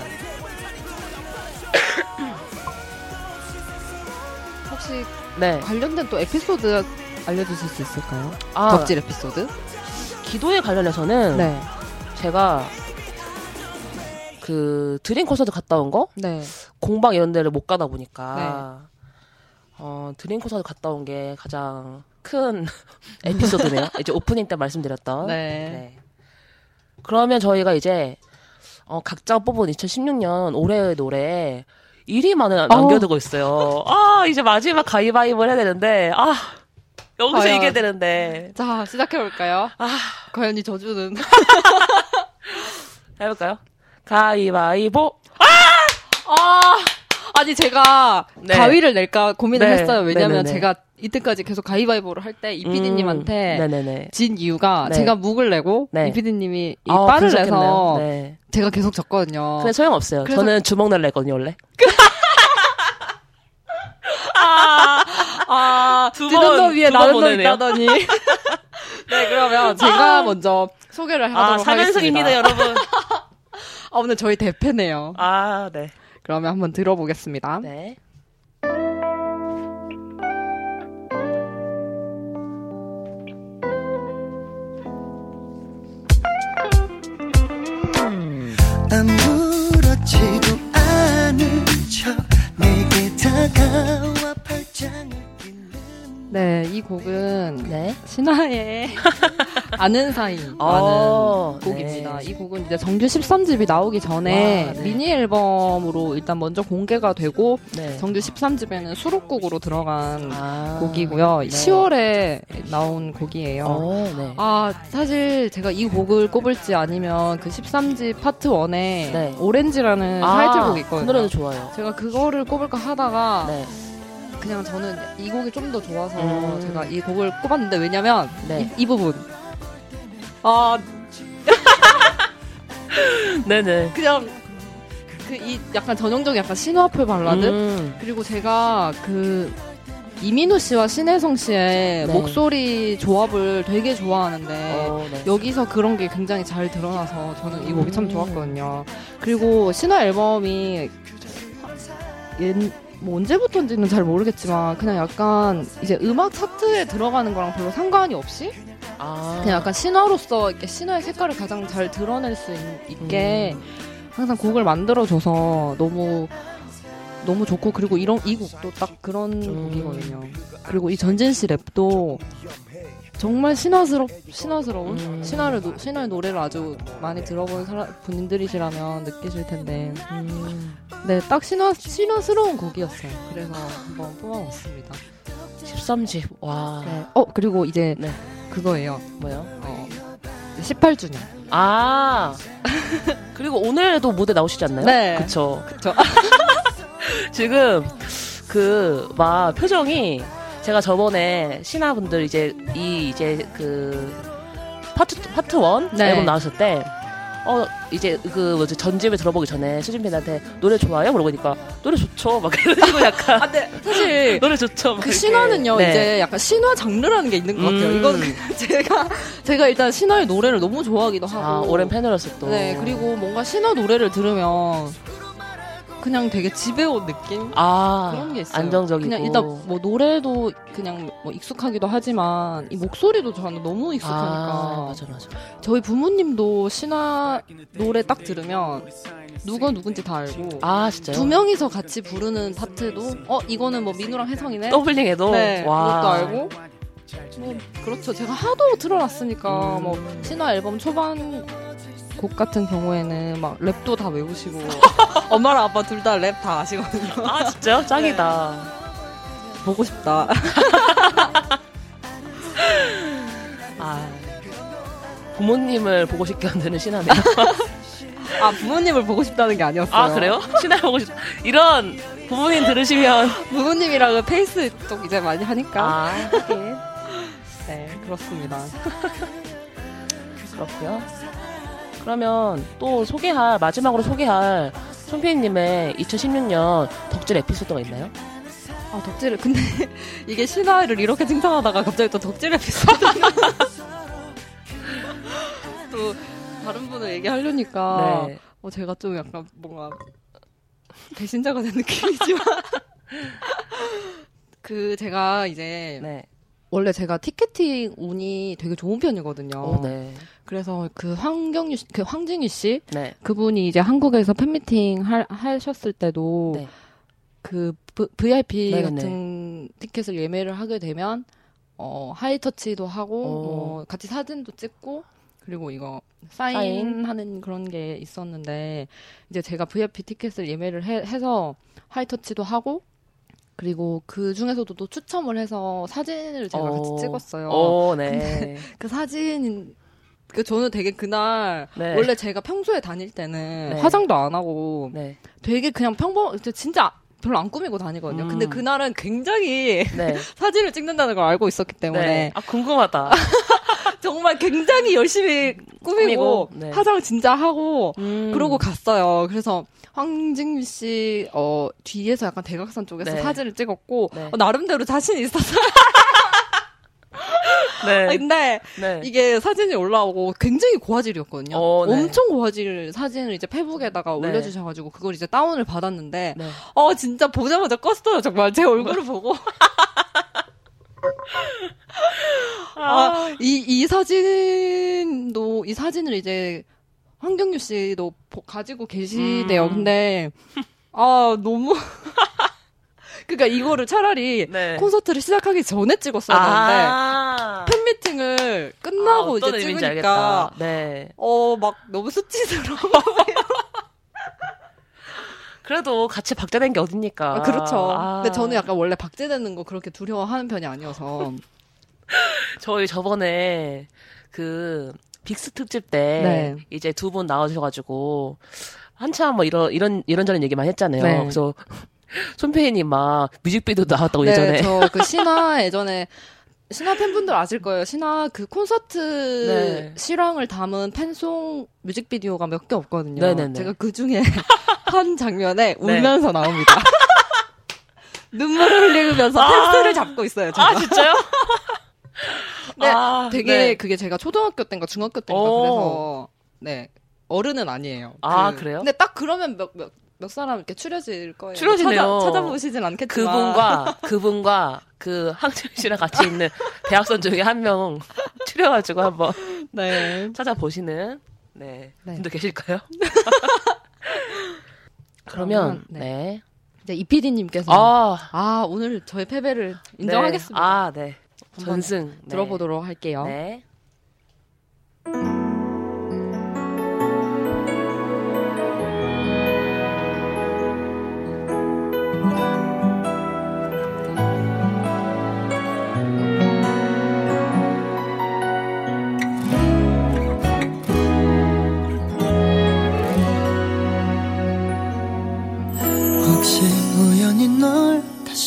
혹시 네. 관련된 또 에피소드 알려주실 수 있을까요? 아 덕질 에피소드? 기도에 관련해서는 네. 제가 그 드림 콘서트 갔다 온 거 네. 공방 이런 데를 못 가다 보니까 어 드림 콘서트 갔다 온 게 가장 큰 [laughs] 에피소드네요. 이제 오프닝 때 말씀드렸던. 네. 그러면 저희가 이제 어 각자 뽑은 2016년 올해의 노래 1위만을 남겨두고 있어요. 아 이제 마지막 가위바위보를 해야 되는데 아 여기서 과연. 이겨야 되는데 자, 시작해볼까요? 아 과연 이 저주는. [laughs] 해볼까요? 가위바위보. 아! 아니, 제가 네. 가위를 낼까 고민을 네. 했어요. 왜냐면 네네네. 제가 이때까지 계속 가위바위보를 할 때 이피디님한테 음, 네네네. 진 이유가 네. 제가 묵을 내고 네. 이피디님이 이 아, 빠를 분석했네요. 내서 네. 제가 계속 졌거든요. 근데 소용없어요. 그래서- 저는 주먹 날래 했거든요, 원래. [laughs] 아, 두 찌는 번, 놈 위에 두번 나는 놈 보내네요. 있다더니. [laughs] 네, 그러면 제가 먼저 소개를 아, 하도록 하겠습니다. 3연승입니다, 여러분. [laughs] 아, 오늘 저희 대패네요. 아, 네. 그러면 한번 들어보겠습니다. 네. 아무렇지도 않은 척 내게 다가와 팔짱을 네, 이 곡은 네. 신화의 [laughs] 아는 사이라는 어, 곡입니다. 네. 이 곡은 이제 정규 13집이 나오기 전에 와, 네. 미니 앨범으로 일단 먼저 공개가 되고 네. 정규 13집에는 수록곡으로 들어간 아, 곡이고요. 네. 10월에 나온 곡이에요. 어, 네. 아, 사실 제가 이 곡을 꼽을지 아니면 그 13집 파트 1에 네. 오렌지라는 아, 타이틀곡이 그 있거든요. 노래도 좋아요. 제가 그거를 꼽을까 하다가 네. 그냥 저는 이 곡이 좀 더 좋아서 음. 제가 이 곡을 꼽았는데 왜냐면 네. 이, 이 부분 아 [laughs] 네네. 그냥 그 이 약간 전형적인 약간 신화풀 발라드 음. 그리고 제가 그 이민우 씨와 신혜성 씨의 네. 목소리 조합을 되게 좋아하는데 어, 네. 여기서 그런 게 굉장히 잘 드러나서 저는 이 곡이 참 음. 좋았거든요. 그리고 신화 앨범이 옛, 뭐 언제부터인지는 잘 모르겠지만 그냥 약간 이제 음악 차트에 들어가는 거랑 별로 상관이 없이 아. 그냥 약간 신화로서 이렇게 신화의 색깔을 가장 잘 드러낼 수 있, 게 음. 항상 곡을 만들어줘서 너무 너무 좋고 그리고 이런 이 곡도 딱 그런 음. 곡이거든요. 그리고 이 전진 씨 랩도 정말 신화스럽 신화스러운 음. 신화를 노- 신화의 노래를 아주 많이 들어본 사람 분들이시라면 느끼실 텐데 음. 네딱 신화 신화스러운 곡이었어요. 그래서 한번 뽑아봤습니다. 13집. 와. 네. 어 그리고 이제 네. 그거예요. 뭐요? 어, 18주년. 아. [laughs] 그리고 오늘도 무대 나오시지 않나요? 네. 그쵸. 그쵸. [laughs] 지금 그 막 표정이 제가 저번에 신화분들 이제 이 이제 그 파트 파트 원 네. 앨범 나왔을 때 어 이제 그 뭐지 전집을 들어보기 전에 수진팬한테 노래 좋아요? 물어보니까 노래 좋죠. 막 그러고 약간 [laughs] 아, 네. 사실 [laughs] 노래 좋죠. 막 그 이렇게. 신화는요 네. 이제 약간 신화 장르라는 게 있는 것 같아요. 음. 이건 [laughs] 제가 제가 일단 신화의 노래를 너무 좋아하기도 하고. 아 오랜 팬으로서 또 네 그리고 뭔가 신화 노래를 들으면 그냥 되게 집에 온 느낌 아 그런 게 있어요. 안정적이고 그냥 일단 뭐 노래도 그냥 뭐 익숙하기도 하지만 이 목소리도 저는 너무 익숙하니까 아, 맞아 맞아. 저희 부모님도 신화 노래 딱 들으면 누가 누군지 다 알고 아 진짜요? 두 명이서 같이 부르는 파트도 어 이거는 뭐 민우랑 혜성이네 더블링해도 네, 와. 그것도 알고. 뭐 그렇죠. 제가 하도 틀어놨으니까 음. 뭐 신화 앨범 초반 곡 같은 경우에는 막 랩도 다 외우시고 [laughs] 엄마랑 아빠 둘 다 랩 다 아시거든요. 아 진짜요? [laughs] 짱이다. 보고 싶다. [laughs] 아 부모님을 보고 싶게 만드는 신화네요. 아 부모님을 보고 싶다는 게 아니었어요. 아 그래요? 신화 보고 싶. 이런 부모님 들으시면 부모님이랑은 페이스톡 이제 많이 하니까. 아 하긴 네 그렇습니다. 그렇고요. 그러면 또 소개할 마지막으로 소개할 손피디님의 2016년 덕질 에피소드가 있나요? 아 덕질을 근데 [laughs] 이게 신화를 이렇게 칭찬하다가 갑자기 또 덕질 에피소드 [laughs] 또 다른 분을 얘기하려니까 네. 어, 제가 좀 약간 뭔가 배신자가 된 느낌이지만 [laughs] 그 제가 이제 네. 원래 제가 티켓팅 운이 되게 좋은 편이거든요. 오, 네. 그래서 그 황경유 씨, 그 황진유 씨 네. 그분이 이제 한국에서 팬미팅 할, 하셨을 때도 네. 그 v, VIP 네네네. 같은 티켓을 예매를 하게 되면 어 하이터치도 하고 오. 뭐 같이 사진도 찍고 그리고 이거 사인? 사인하는 그런 게 있었는데 이제 제가 VIP 티켓을 예매를 해, 해서 하이터치도 하고 그리고 그 중에서도 또 추첨을 해서 사진을 제가 오. 같이 찍었어요. 오, 네. 그 사진 그 저는 되게 그날 네. 원래 제가 평소에 다닐 때는 네. 화장도 안 하고 네. 되게 그냥 평범 진짜 별로 안 꾸미고 다니거든요. 음. 근데 그날은 굉장히 네. [laughs] 사진을 찍는다는 걸 알고 있었기 때문에 네. 아, 궁금하다. [laughs] 정말 굉장히 열심히 꾸미고, 꾸미고, 네. 화장 진짜 하고 음. 그러고 갔어요. 그래서 황진규 씨 어, 뒤에서 약간 대각선 쪽에서 네. 사진을 찍었고 네. 어, 나름대로 자신 있었어요. [laughs] [laughs] 네. 근데 네. 이게 사진이 올라오고 굉장히 고화질이었거든요. 어, 네. 엄청 고화질 사진을 이제 페북에다가 네. 올려주셔가지고 그걸 이제 다운을 받았는데 네. 어 진짜 보자마자 껐어요 정말 제 얼굴을 보고 [laughs] 아, 이, 이 사진도 이 사진을 이제 황경유 씨도 보- 가지고 계시대요. 음. 근데 아 너무 [laughs] 그러니까 이거를 차라리 네. 콘서트를 시작하기 전에 찍었어야 되는데 아. 팬미팅을 끝나고 아, 이제 찍으니까. 네. 어막 너무 수치스러워. [laughs] 그래도 같이 박제된 게 어딥니까? 아, 그렇죠. 아. 근데 저는 약간 원래 박제되는 거 그렇게 두려워하는 편이 아니어서 [laughs] 저희 저번에 그 빅스 특집 때 네. 이제 두 분 나와주셔가지고 한참 뭐 이런 이런 이런저런 얘기 많이 했잖아요. 네. 그래서 손페이님 막 뮤직비디오 나왔다고 예전에 네, 저그 신화 예전에 신화 팬분들 아실 거예요. 신화 그 콘서트 네. 실황을 담은 팬송 뮤직비디오가 몇 개 없거든요. 네네네. 제가 그 중에 [laughs] 한 장면에 울면서 나옵니다. [laughs] 눈물을 흘리면서 아. 펜스를 잡고 있어요. 제가. 아 진짜요? [laughs] 네, 아, 되게 네. 그게 제가 초등학교 때인가 중학교 때인가 오. 그래서 네 어른은 아니에요. 아, 그- 그래요? 근데 딱 그러면 몇 몇 몇 사람 이렇게 추려질 거예요. 추려지네요. 찾아, 찾아 보시진 않겠지만 그분과 [laughs] 그분과 그 항철 씨랑 같이 있는 대학생 중에 한 명 추려가지고 한번 네. 찾아보시는 네, 네. 분도 계실까요? [laughs] 그러면 그러면, 네. 네. 이제 이PD님께서 아, 아 오늘 저의 패배를 인정하겠습니다. 네. 아, 네. 전승 네. 들어보도록 할게요. 네.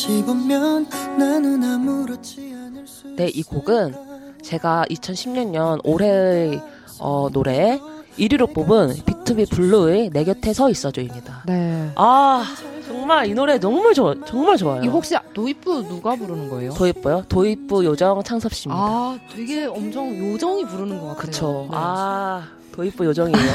다시 보면 나는 아무렇지 않을 수 네, 이 곡은 제가 2010년 올해의 어, 노래 1위로 뽑은 비투비 블루의 내 곁에 서 있어줘입니다. 네. 아, 정말 이 노래 너무 좋아, 정말 좋아요. 이 혹시 도입부 누가 부르는 거예요? 도입부요? 도입부 요정 창섭 씨입니다. 아 되게 엄청 요정이 부르는 것 같아요. 그쵸. 네. 아, 도입부 요정이에요.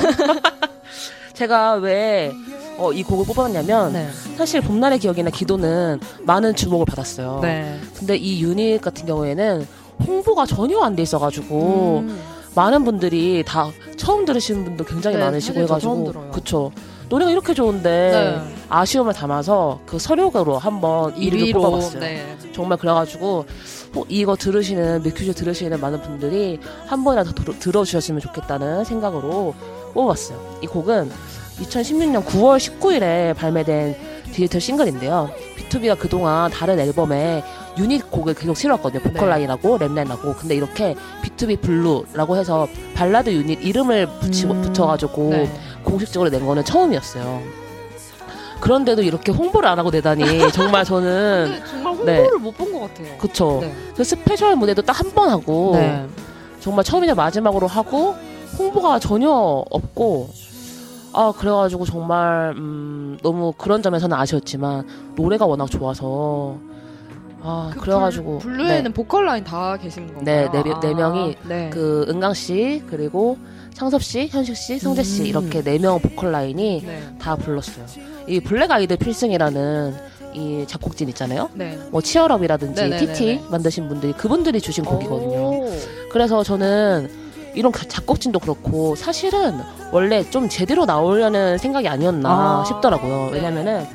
[laughs] 제가 왜, 어, 이 곡을 뽑았냐면, 네. 사실 봄날의 기억이나 기도는 많은 주목을 받았어요. 네. 근데 이 유닛 같은 경우에는 홍보가 전혀 안 돼 있어가지고, 음. 많은 분들이 다 처음 들으시는 분도 굉장히 네, 많으시고 해가지고. 그쵸. 노래가 이렇게 좋은데, 네. 아쉬움을 담아서 그 서류가로 한번 1위를 뽑아봤어요. 네. 정말 그래가지고 어, 이거 들으시는 뮤큐즈 들으시는 많은 분들이 한 번이라도 들어, 들어주셨으면 좋겠다는 생각으로 뽑아봤어요. 이 곡은 2016년 9월 19일에 발매된 디지털 싱글인데요. B2B가 그동안 다른 앨범에 유닛 곡을 계속 실었거든요. 보컬라인하고 랩라인하고. 근데 이렇게 B2B 블루라고 해서 발라드 유닛 이름을 붙이고 음. 붙여가지고 네. 공식적으로 낸 거는 처음이었어요. 그런데도 이렇게 홍보를 안 하고 내다니 정말 저는 정말 네. 홍보를 못본 것 같아요. 그쵸. 네. 그 스페셜 무대도 딱 한 번 하고 네. 정말 처음이자 마지막으로 하고 홍보가 전혀 없고 아 그래가지고 정말 음, 너무 그런 점에서는 아쉬웠지만 노래가 워낙 좋아서 아 그 그래가지고 블, 블루에는 보컬 라인 다 계신 건가요? 네, 네 명- 네 명이 네. 그 은광 씨 그리고 창섭 씨, 현식 씨, 성재 씨 음. 이렇게 네 명 보컬 라인이 네. 다 불렀어요. 이 블랙 아이드 필승이라는 이 작곡진 있잖아요. 네. 뭐 Cheer Up이라든지. TT 만드신 분들이 그분들이 주신 곡이거든요. 오. 그래서 저는 이런 가- 작곡진도 그렇고 사실은 원래 좀 제대로 나오려는 생각이 아니었나 아, 싶더라고요. 네. 왜냐면은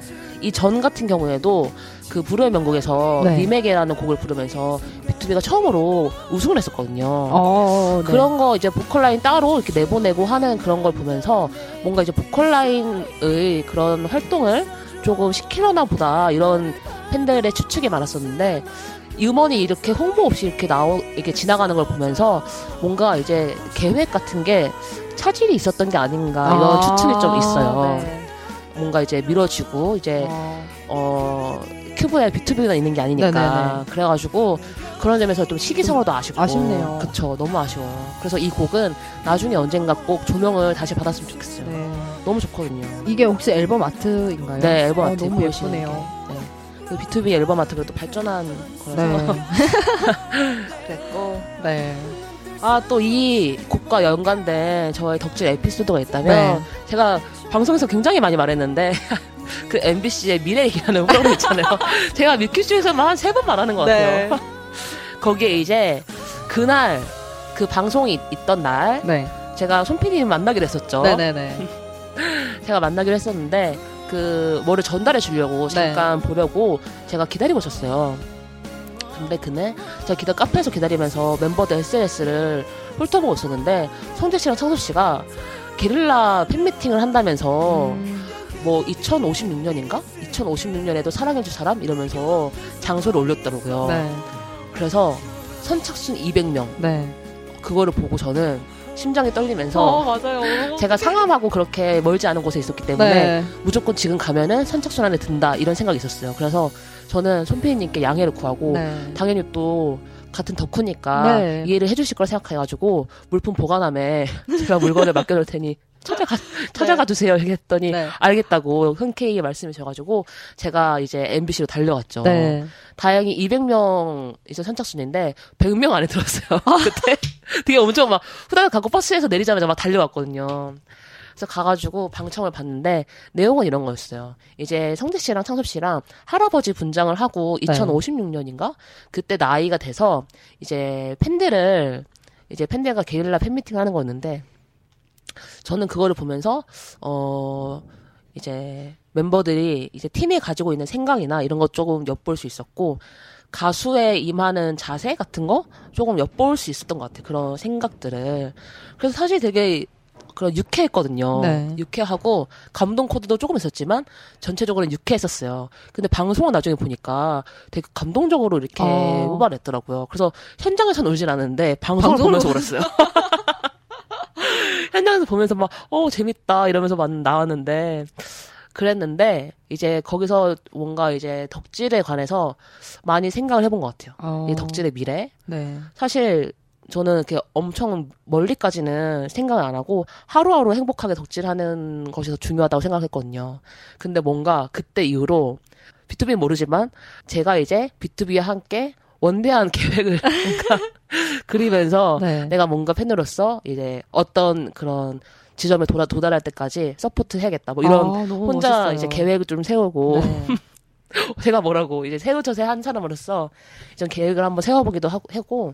이 전 같은 경우에도 그 불후의 명곡에서 네. 리메게라는 곡을 부르면서 B2B가 처음으로 우승을 했었거든요. 어, 네. 그런 거 이제 보컬 라인 따로 이렇게 내보내고 하는 그런 걸 보면서 뭔가 이제 보컬 라인의 그런 활동을 조금 시키려나 보다 이런 팬들의 추측이 많았었는데 이 음원이 이렇게 홍보 없이 이렇게 나오 이렇게 지나가는 걸 보면서 뭔가 이제 계획 같은 게 차질이 있었던 게 아닌가 이런 아, 추측이 좀 있어요. 네. 뭔가 이제 미뤄지고 이제 어, 어 큐브에 비투비가 있는 게 아니니까 네네네. 그래가지고 그런 점에서 좀 시기상으로도 아쉽고 아쉽네요. 그쵸 너무 아쉬워요 그래서 이 곡은 나중에 언젠가 꼭 조명을 다시 받았으면 좋겠어요 네. 너무 좋거든요 이게 혹시 앨범 아트인가요? 네 앨범 어, 아트 너무 예쁘네요. 게. 네. 그 비투비 앨범 아트가 또 발전한 거라서 네. [laughs] 그랬고 네. 아 또 이 곡과 연관된 저의 덕질 에피소드가 있다면 네. 제가 방송에서 굉장히 많이 말했는데 [laughs] 그 MBC의 미래 얘기하는 프로그램 있잖아요. [laughs] 제가 미큐쇼에서만 한 세 번 말하는 것 같아요. 네. 거기에 이제 그날 그 방송이 있던 날 네. 제가 손PD님 만나기로 했었죠. 네네네. 제가 만나기로 했었는데 그 뭐를 전달해 주려고 네. 잠깐 보려고 제가 기다리고 있었어요. 근데 그날 제가 기다 카페에서 기다리면서 멤버들 SNS를 훑어보고 있었는데 성재 씨랑 창섭 씨가 게릴라 팬미팅을 한다면서 음, 뭐 2056년인가? 2056년에도 사랑해줄 사람 이러면서 장소를 올렸더라고요. 네. 그래서 선착순 200명 네. 그거를 보고 저는 심장이 떨리면서 맞아요. 제가 상암하고 그렇게 멀지 않은 곳에 있었기 때문에 네. 무조건 지금 가면은 선착순 안에 든다 이런 생각이 있었어요. 그래서 저는 손피디님께 양해를 구하고 네. 당연히 또 같은 덕후니까 네. 이해를 해주실 걸 생각해가지고 물품 보관함에 [laughs] 제가 물건을 맡겨놓을 테니 찾아가 [laughs] 찾아가 주세요 얘기했더니 네. 알겠다고 흔쾌히 말씀해 주셔가지고 제가 이제 MBC로 달려갔죠. 네. 다행히 200명 이제 선착순인데 100명 안에 들었어요. 아. [laughs] 그때 되게 엄청 막 후다닥 가고 버스에서 내리자마자 막 달려갔거든요. 그래서 가가지고 방청을 봤는데 내용은 이런 거였어요. 이제 성재 씨랑 창섭 씨랑 할아버지 분장을 하고 네. 2056년인가 그때 나이가 돼서 이제 팬들을 이제 팬들과 게릴라 팬미팅 하는 거였는데 저는 그거를 보면서 어 이제 멤버들이 이제 팀이 가지고 있는 생각이나 이런 것 조금 엿볼 수 있었고 가수에 임하는 자세 같은 거 조금 엿볼 수 있었던 것 같아요. 그런 생각들을. 그래서 사실 되게 그런 유쾌했거든요. 네. 유쾌하고 감동 코드도 조금 있었지만 전체적으로는 유쾌했었어요. 근데 방송을 나중에 보니까 되게 감동적으로 이렇게 어. 뽑아냈더라고요. 그래서 현장에서는 울진 않았는데 방송을 방송으로 보면서 울었어요. [laughs] [laughs] 현장에서 보면서 막, 어, 재밌다, 이러면서 막 나왔는데, 그랬는데, 이제 거기서 뭔가 이제 덕질에 관해서 많이 생각을 해본 것 같아요. 어, 이 덕질의 미래. 네. 사실, 저는 이렇게 엄청 멀리까지는 생각을 안 하고 하루하루 행복하게 덕질하는 것이 더 중요하다고 생각했거든요. 근데 뭔가 그때 이후로 B2B는 모르지만 제가 이제 B2B와 함께 원대한 계획을 [laughs] 뭔가 그리면서 네. 내가 뭔가 팬으로서 이제 어떤 그런 지점에 도달, 도달할 때까지 support 해야겠다. 뭐 이런 아, 혼자 멋있어요. 이제 계획을 좀 세우고 네. [laughs] 제가 뭐라고 이제 세우쳐세 한 사람으로서 좀 계획을 한번 세워보기도 하고 하고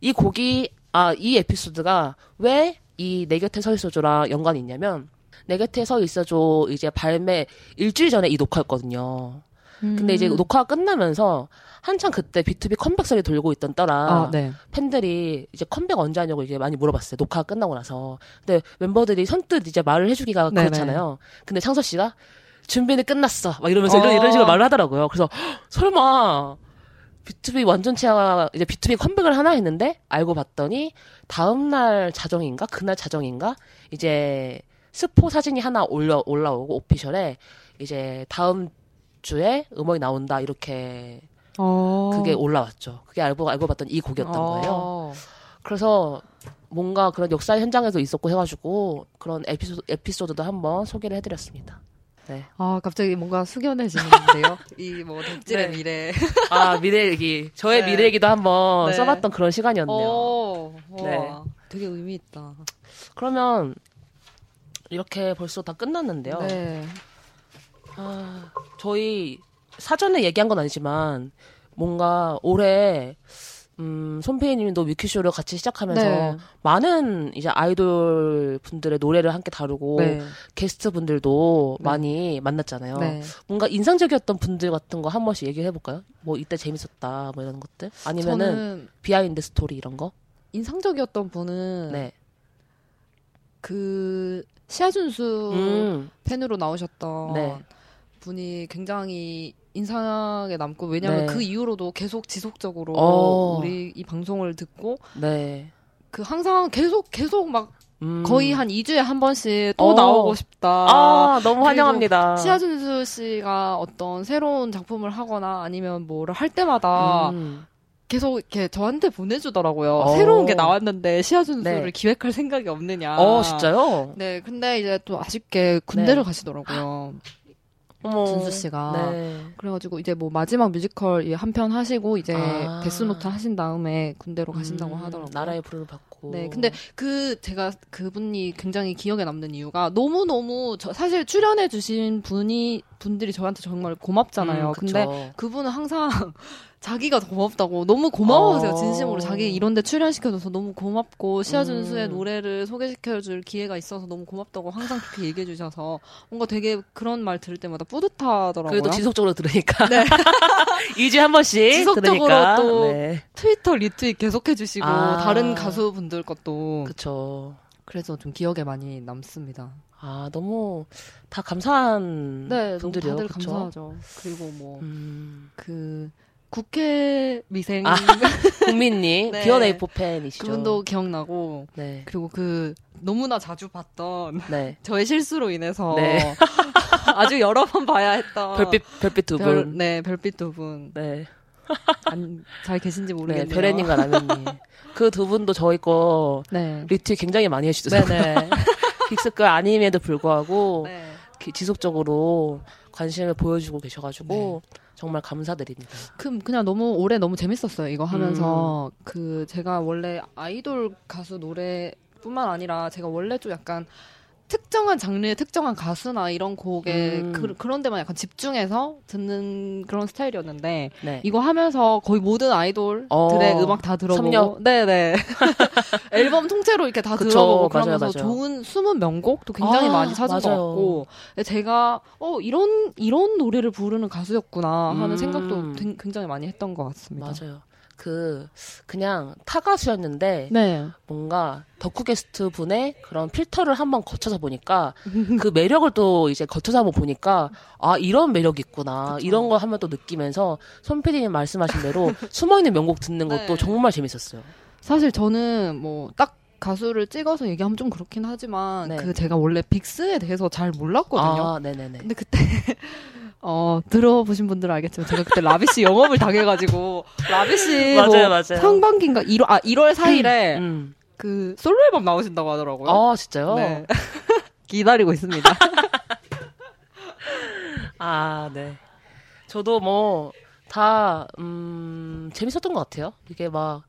이 곡이 아 이 에피소드가 왜 이 내 곁에 서 있어줘랑 연관이 있냐면 내 곁에 서 있어줘 이제 발매 일주일 전에 이 녹화였거든요. 근데 이제 음. 녹화가 끝나면서 한창 그때 B2B 컴백설이 돌고 있던 때라 아, 네. 팬들이 이제 컴백 언제 하냐고 이제 많이 물어봤어요. 녹화 가 끝나고 나서. 근데 멤버들이 선뜻 이제 말을 해주기가 네네. 그렇잖아요. 근데 창섭 씨가 준비는 끝났어. 막 이러면서 이런, 어. 이런 식으로 말을 하더라고요. 그래서 헉, 설마 B2B 완전체가 이제 B2B 컴백을 하나 했는데 알고 봤더니 다음 날 자정인가 그날 자정인가 이제 스포 사진이 하나 올려 올라오고 오피셜에 이제 다음 주에 음원이 나온다 이렇게 어. 그게 올라왔죠. 그게 알고 알고 봤더니 이 곡이었던 거예요. 어. 그래서 뭔가 그런 역사 현장에서 있었고 해가지고 그런 에피소드, 에피소드도 한번 소개를 해드렸습니다. 네. 아, 갑자기 뭔가 숙연해지는데요. [laughs] 이 뭐 덕질의 네. 미래. [laughs] 아 미래 얘기, 저의 네. 미래 얘기도 한번 네. 써봤던 그런 시간이었네요. 오, 와, 네. 되게 의미 있다. 그러면 이렇게 벌써 다 끝났는데요. 네. 아, 저희 사전에 얘기한 건 아니지만 뭔가 올해 음, 손페이님도 위키쇼를 같이 시작하면서 네. 많은 이제 아이돌 분들의 노래를 함께 다루고 네. 게스트 분들도 네. 많이 만났잖아요. 네. 뭔가 인상적이었던 분들 같은 거 한 번씩 얘기해 볼까요? 뭐 이때 재밌었다 뭐 이런 것들 아니면은 behind story 이런 거? 인상적이었던 분은 네. 그 시아준수 음. 팬으로 나오셨던 네. 분이 굉장히 인상에 남고 왜냐면 네. 그 이후로도 계속 지속적으로 어. 우리 이 방송을 듣고 네. 그 항상 계속 계속 막 음. 거의 한 2주에 한 번씩 또 어. 나오고 싶다. 아, 너무 환영합니다. 시아준수 씨가 어떤 새로운 작품을 하거나 아니면 뭐를 할 때마다 음. 계속 이렇게 저한테 보내주더라고요. 어. 새로운 게 나왔는데 시아준수를 네. 기획할 생각이 없느냐. 어, 진짜요? 네, 근데 이제 또 아쉽게 군대를 가시더라고요. 어머. 준수 씨가. 네. 그래가지고 이제 뭐 마지막 뮤지컬 한 편 하시고 이제 아. 데스노트 하신 다음에 군대로 가신다고 음, 하더라고요. 나라의 부름을 받고. 네, 근데 그 제가 그분이 굉장히 기억에 남는 이유가 너무 너무 사실 출연해 주신 분이 분들이 저한테 정말 고맙잖아요. 음, 근데. 그분은 항상 [laughs] 자기가 더 고맙다고 너무 고마워하세요. 어. 진심으로 자기 이런데 출연시켜줘서 너무 고맙고 시아준수의 음. 노래를 소개시켜줄 기회가 있어서 너무 고맙다고 항상 그렇게 얘기해 주셔서 뭔가 되게 그런 말 들을 때마다 뿌듯하더라고요. 그래도 지속적으로 들으니까. 네. [laughs] 2주에 한 번씩 지속적으로 들으니까. 또 네. 트위터 리트윗 계속해 주시고 아. 다른 가수분들 것도 그쵸. 그래서 좀 기억에 많이 남습니다. 아, 너무 다 감사한 네, 분들이요. 다들 그쵸? 감사하죠. 그리고 뭐그 음, 국회 미생 아, [laughs] 국민님, 네. 비어네이포 팬이시죠. 그분도 기억나고 네. 그리고 그 너무나 자주 봤던 네. [laughs] 저의 실수로 인해서 네. [laughs] 아주 여러 번 봐야 했던 별빛, 별빛 두 별- 분. 네, 별빛 두 분. 네. 안, 잘 계신지 네, 모르겠네요. 베레님과 라면님. 그 두 분도 저희 거 네. 리트윗 굉장히 많이 해주셔서 네네. 빅스걸 아님에도 불구하고 네. 기- 지속적으로 관심을 보여주고 계셔가지고 네. 정말 감사드립니다. 그 그냥 너무 올해 너무 재밌었어요. 이거 음. 하면서 그 제가 원래 아이돌 가수 노래뿐만 아니라 제가 원래 좀 약간 특정한 장르의 특정한 가수나 이런 곡에 음. 그, 그런 데만 약간 집중해서 듣는 그런 스타일이었는데 네. 이거 하면서 거의 모든 아이돌들의 어, 음악 다 들어보고 섭렵. 네네 [laughs] 앨범 통째로 이렇게 다 그쵸, 들어보고 맞아요, 그러면서 맞아요. 좋은 숨은 명곡도 굉장히 아, 많이 찾은 맞아요. 것 같고 제가 어 이런 이런 노래를 부르는 가수였구나 하는 음. 생각도 된- 굉장히 많이 했던 것 같습니다. 맞아요. 그 그냥 타 가수였는데 네. 뭔가 덕후 게스트 분의 그런 필터를 한번 거쳐서 보니까 [laughs] 그 매력을 또 이제 거쳐서 한번 보니까 아 이런 매력이 있구나 이런 걸 한번 또 느끼면서 손 PD님 말씀하신 대로 [laughs] 숨어있는 명곡 듣는 것도 네. 정말 재밌었어요. 사실 저는 뭐 딱 가수를 찍어서 얘기하면 좀 그렇긴 하지만 네. 그 제가 원래 빅스에 대해서 잘 몰랐거든요. 아 네네네. 근데 그때 어 들어보신 분들은 알겠지만 제가 그때 라비 씨 영업을 당해가지고 라비 씨 [laughs] 맞아요, 뭐 맞아요. 상반기인가 1월 아 1월 4일에 음. 그 솔로 앨범 나오신다고 하더라고요. 아 진짜요? 네. [laughs] 기다리고 있습니다. [laughs] 아, 네. 저도 뭐, 다, 음, 재밌었던 것 같아요. 이게 막,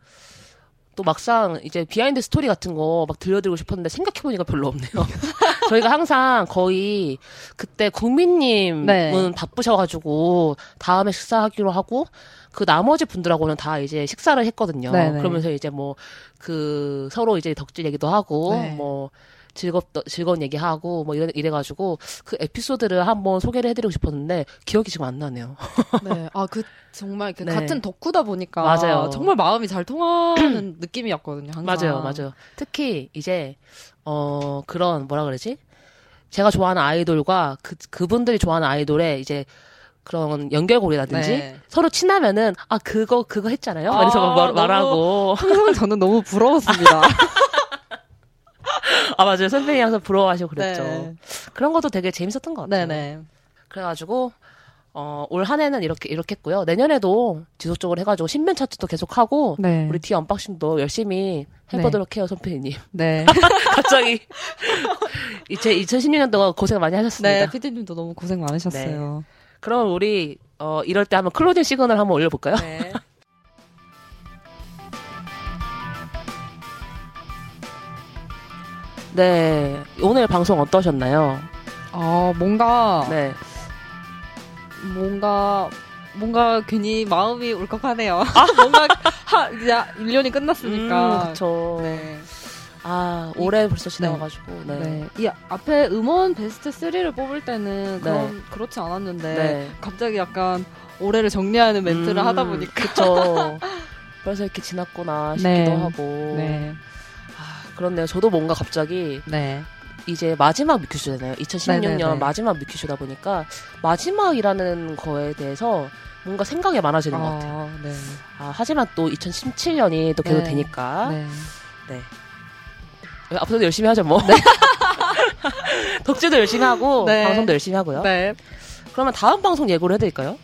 또 막상 이제 behind story 같은 거 막 들려드리고 싶었는데 생각해보니까 별로 없네요. [laughs] 저희가 항상 거의 그때 국민님은 네. 바쁘셔가지고 다음에 식사하기로 하고 그 나머지 분들하고는 다 이제 식사를 했거든요. 네네. 그러면서 이제 뭐 그 서로 이제 덕질 얘기도 하고 네. 뭐 즐겁 즐거운 얘기하고 뭐 이래 이래가지고 그 에피소드를 한번 소개를 해드리고 싶었는데 기억이 지금 안 나네요. [laughs] 네. 아 그 정말 그 네. 같은 덕후다 보니까 맞아요. 정말 마음이 잘 통하는 [clears throat] 느낌이었거든요. 항상. 맞아요, 맞아요. 특히 이제 어 그런 뭐라 그러지? 제가 좋아하는 아이돌과 그 그분들이 좋아하는 아이돌의 이제 그런 연결고리라든지 네. 서로 친하면은 아 그거 그거 했잖아요. 그래서 막 아, 말, 말하고 항상 저는 너무 부러웠습니다. [laughs] 아 맞아요 선배님 항상 부러워하시고 그랬죠. 네. 그런 것도 되게 재밌었던 것 같아요. 네네. 그래가지고 어, 올 한 해는 이렇게 이렇게 했고요. 내년에도 지속적으로 해가지고 신변 차트도 계속 하고 네. 우리 뒤 언박싱도 열심히 해보도록 해요, 선배님. 네. [laughs] [laughs] 갑자기 이제 2016년 동안 고생 많이 하셨습니다. 네, 피디님도 너무 고생 많으셨어요. 그럼 우리 어, 이럴 때 한번 closing signal 한번 올려볼까요? 네. [laughs] 네, 오늘 방송 어떠셨나요? 어, 뭔가, 네, 뭔가, 뭔가 괜히 마음이 울컥하네요. [laughs] 뭔가, 하, 이제 1년이 끝났으니까. 음, 그쵸. 네. 아, 올해 벌써 지나가가지고, 네. 네. 이 앞에 음원 베스트 3를 뽑을 때는 그런, 그렇지 않았는데, 네. 갑자기 약간 올해를 정리하는 멘트를 음, 하다 보니까. 그쵸. [laughs] 벌써 이렇게 지났구나 싶기도 네. 하고. 네. 아, 그렇네요. 저도 뭔가 갑자기 네. 이제 마지막 뮤큐쇼잖아요. 2016년 네네네. 마지막 뮤큐쇼다 보니까 마지막이라는 거에 대해서 뭔가 생각이 많아지는 것 같아요. 아, 네. 아, 하지만 또 2017년이 또 계속 네. 되니까 네. 네, 앞으로도 열심히 하죠 뭐. [laughs] 덕질도 열심히 하고 네. 방송도 열심히 하고요. 네. 그러면 다음 방송 예고를 해드릴까요?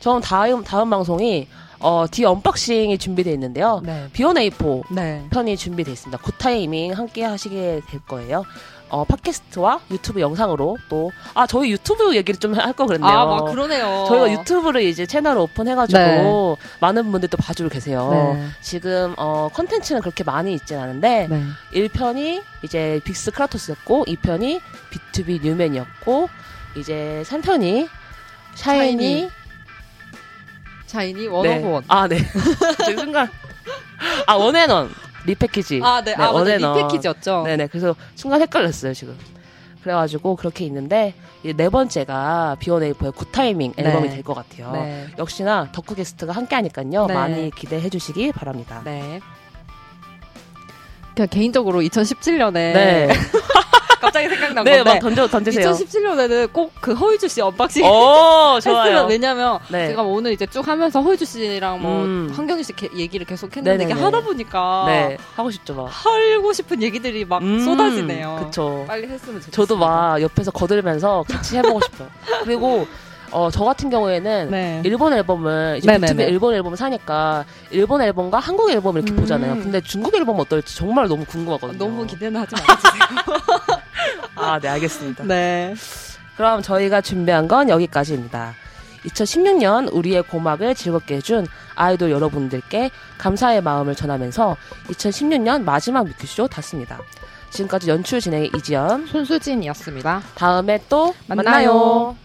저는 다음 다음 방송이 어, The Unboxing이 준비되어 있는데요. 네. 비원에이포 네. 편이 준비되어 있습니다. Good Timing 함께 하시게 될 거예요. 어, 팟캐스트와 유튜브 영상으로 또, 아, 저희 유튜브 얘기를 좀 할 거 그랬네요. 아, 막 그러네요. 저희가 유튜브를 이제 채널을 오픈해가지고 네. 많은 분들이 또 봐주고 계세요. 네. 지금, 어, 컨텐츠는 그렇게 많이 있진 않은데, 네. 1편이 이제 빅스 크라토스였고, 2편이 B2B 뉴맨이었고, 이제 3편이 샤이니, 샤이니, 샤이니 One 네. 아, 네. 순간. 아, One and One. Repackage. 아, 네. 아, 맞아. One and One. Repackage였죠. 네네. 그래서 순간 헷갈렸어요, 지금. 그래가지고 그렇게 있는데, 이네 번째가 비원에이포의 Good Timing 앨범이 네. 될것 같아요. 네. 역시나 덕후 게스트가 함께 하니까요. 네. 많이 기대해 주시기 바랍니다. 네. 그냥 개인적으로 2017년에 네. [laughs] 갑자기 생각난 네, 건데 막 던져, 던지세요. 2017년에는 꼭 그 허이주 씨 unboxing [laughs] 오, 좋아요. 했으면 왜냐면 네. 제가 오늘 이제 쭉 하면서 허이주 씨랑 뭐 음. 황경희 씨 게- 얘기를 계속 했는데 이게 네네네. 하다 보니까 네, 하고 싶죠, 막. 하고 싶은 얘기들이 막 음, 쏟아지네요. 그쵸. 빨리 했으면 좋겠어요. 저도 막 옆에서 거들면서 같이 해보고 싶어요. 그리고 어, 저 같은 경우에는 네. 일본 앨범을 이제 네네네. 유튜브에 일본 앨범을 사니까 일본 앨범과 한국 앨범을 이렇게 음. 보잖아요. 근데 중국 앨범 어떨지 정말 너무 궁금하거든요. 너무 기대는 하지 말아주세요. [laughs] 아, 네, 알겠습니다. 네. 그럼 저희가 준비한 건 여기까지입니다. 2016년 우리의 고막을 즐겁게 해준 아이돌 여러분들께 감사의 마음을 전하면서 2016년 마지막 뮤큐쇼 닫습니다. 지금까지 연출 진행의 이지연. 손수진이었습니다. 다음에 또 만나요. 만나요.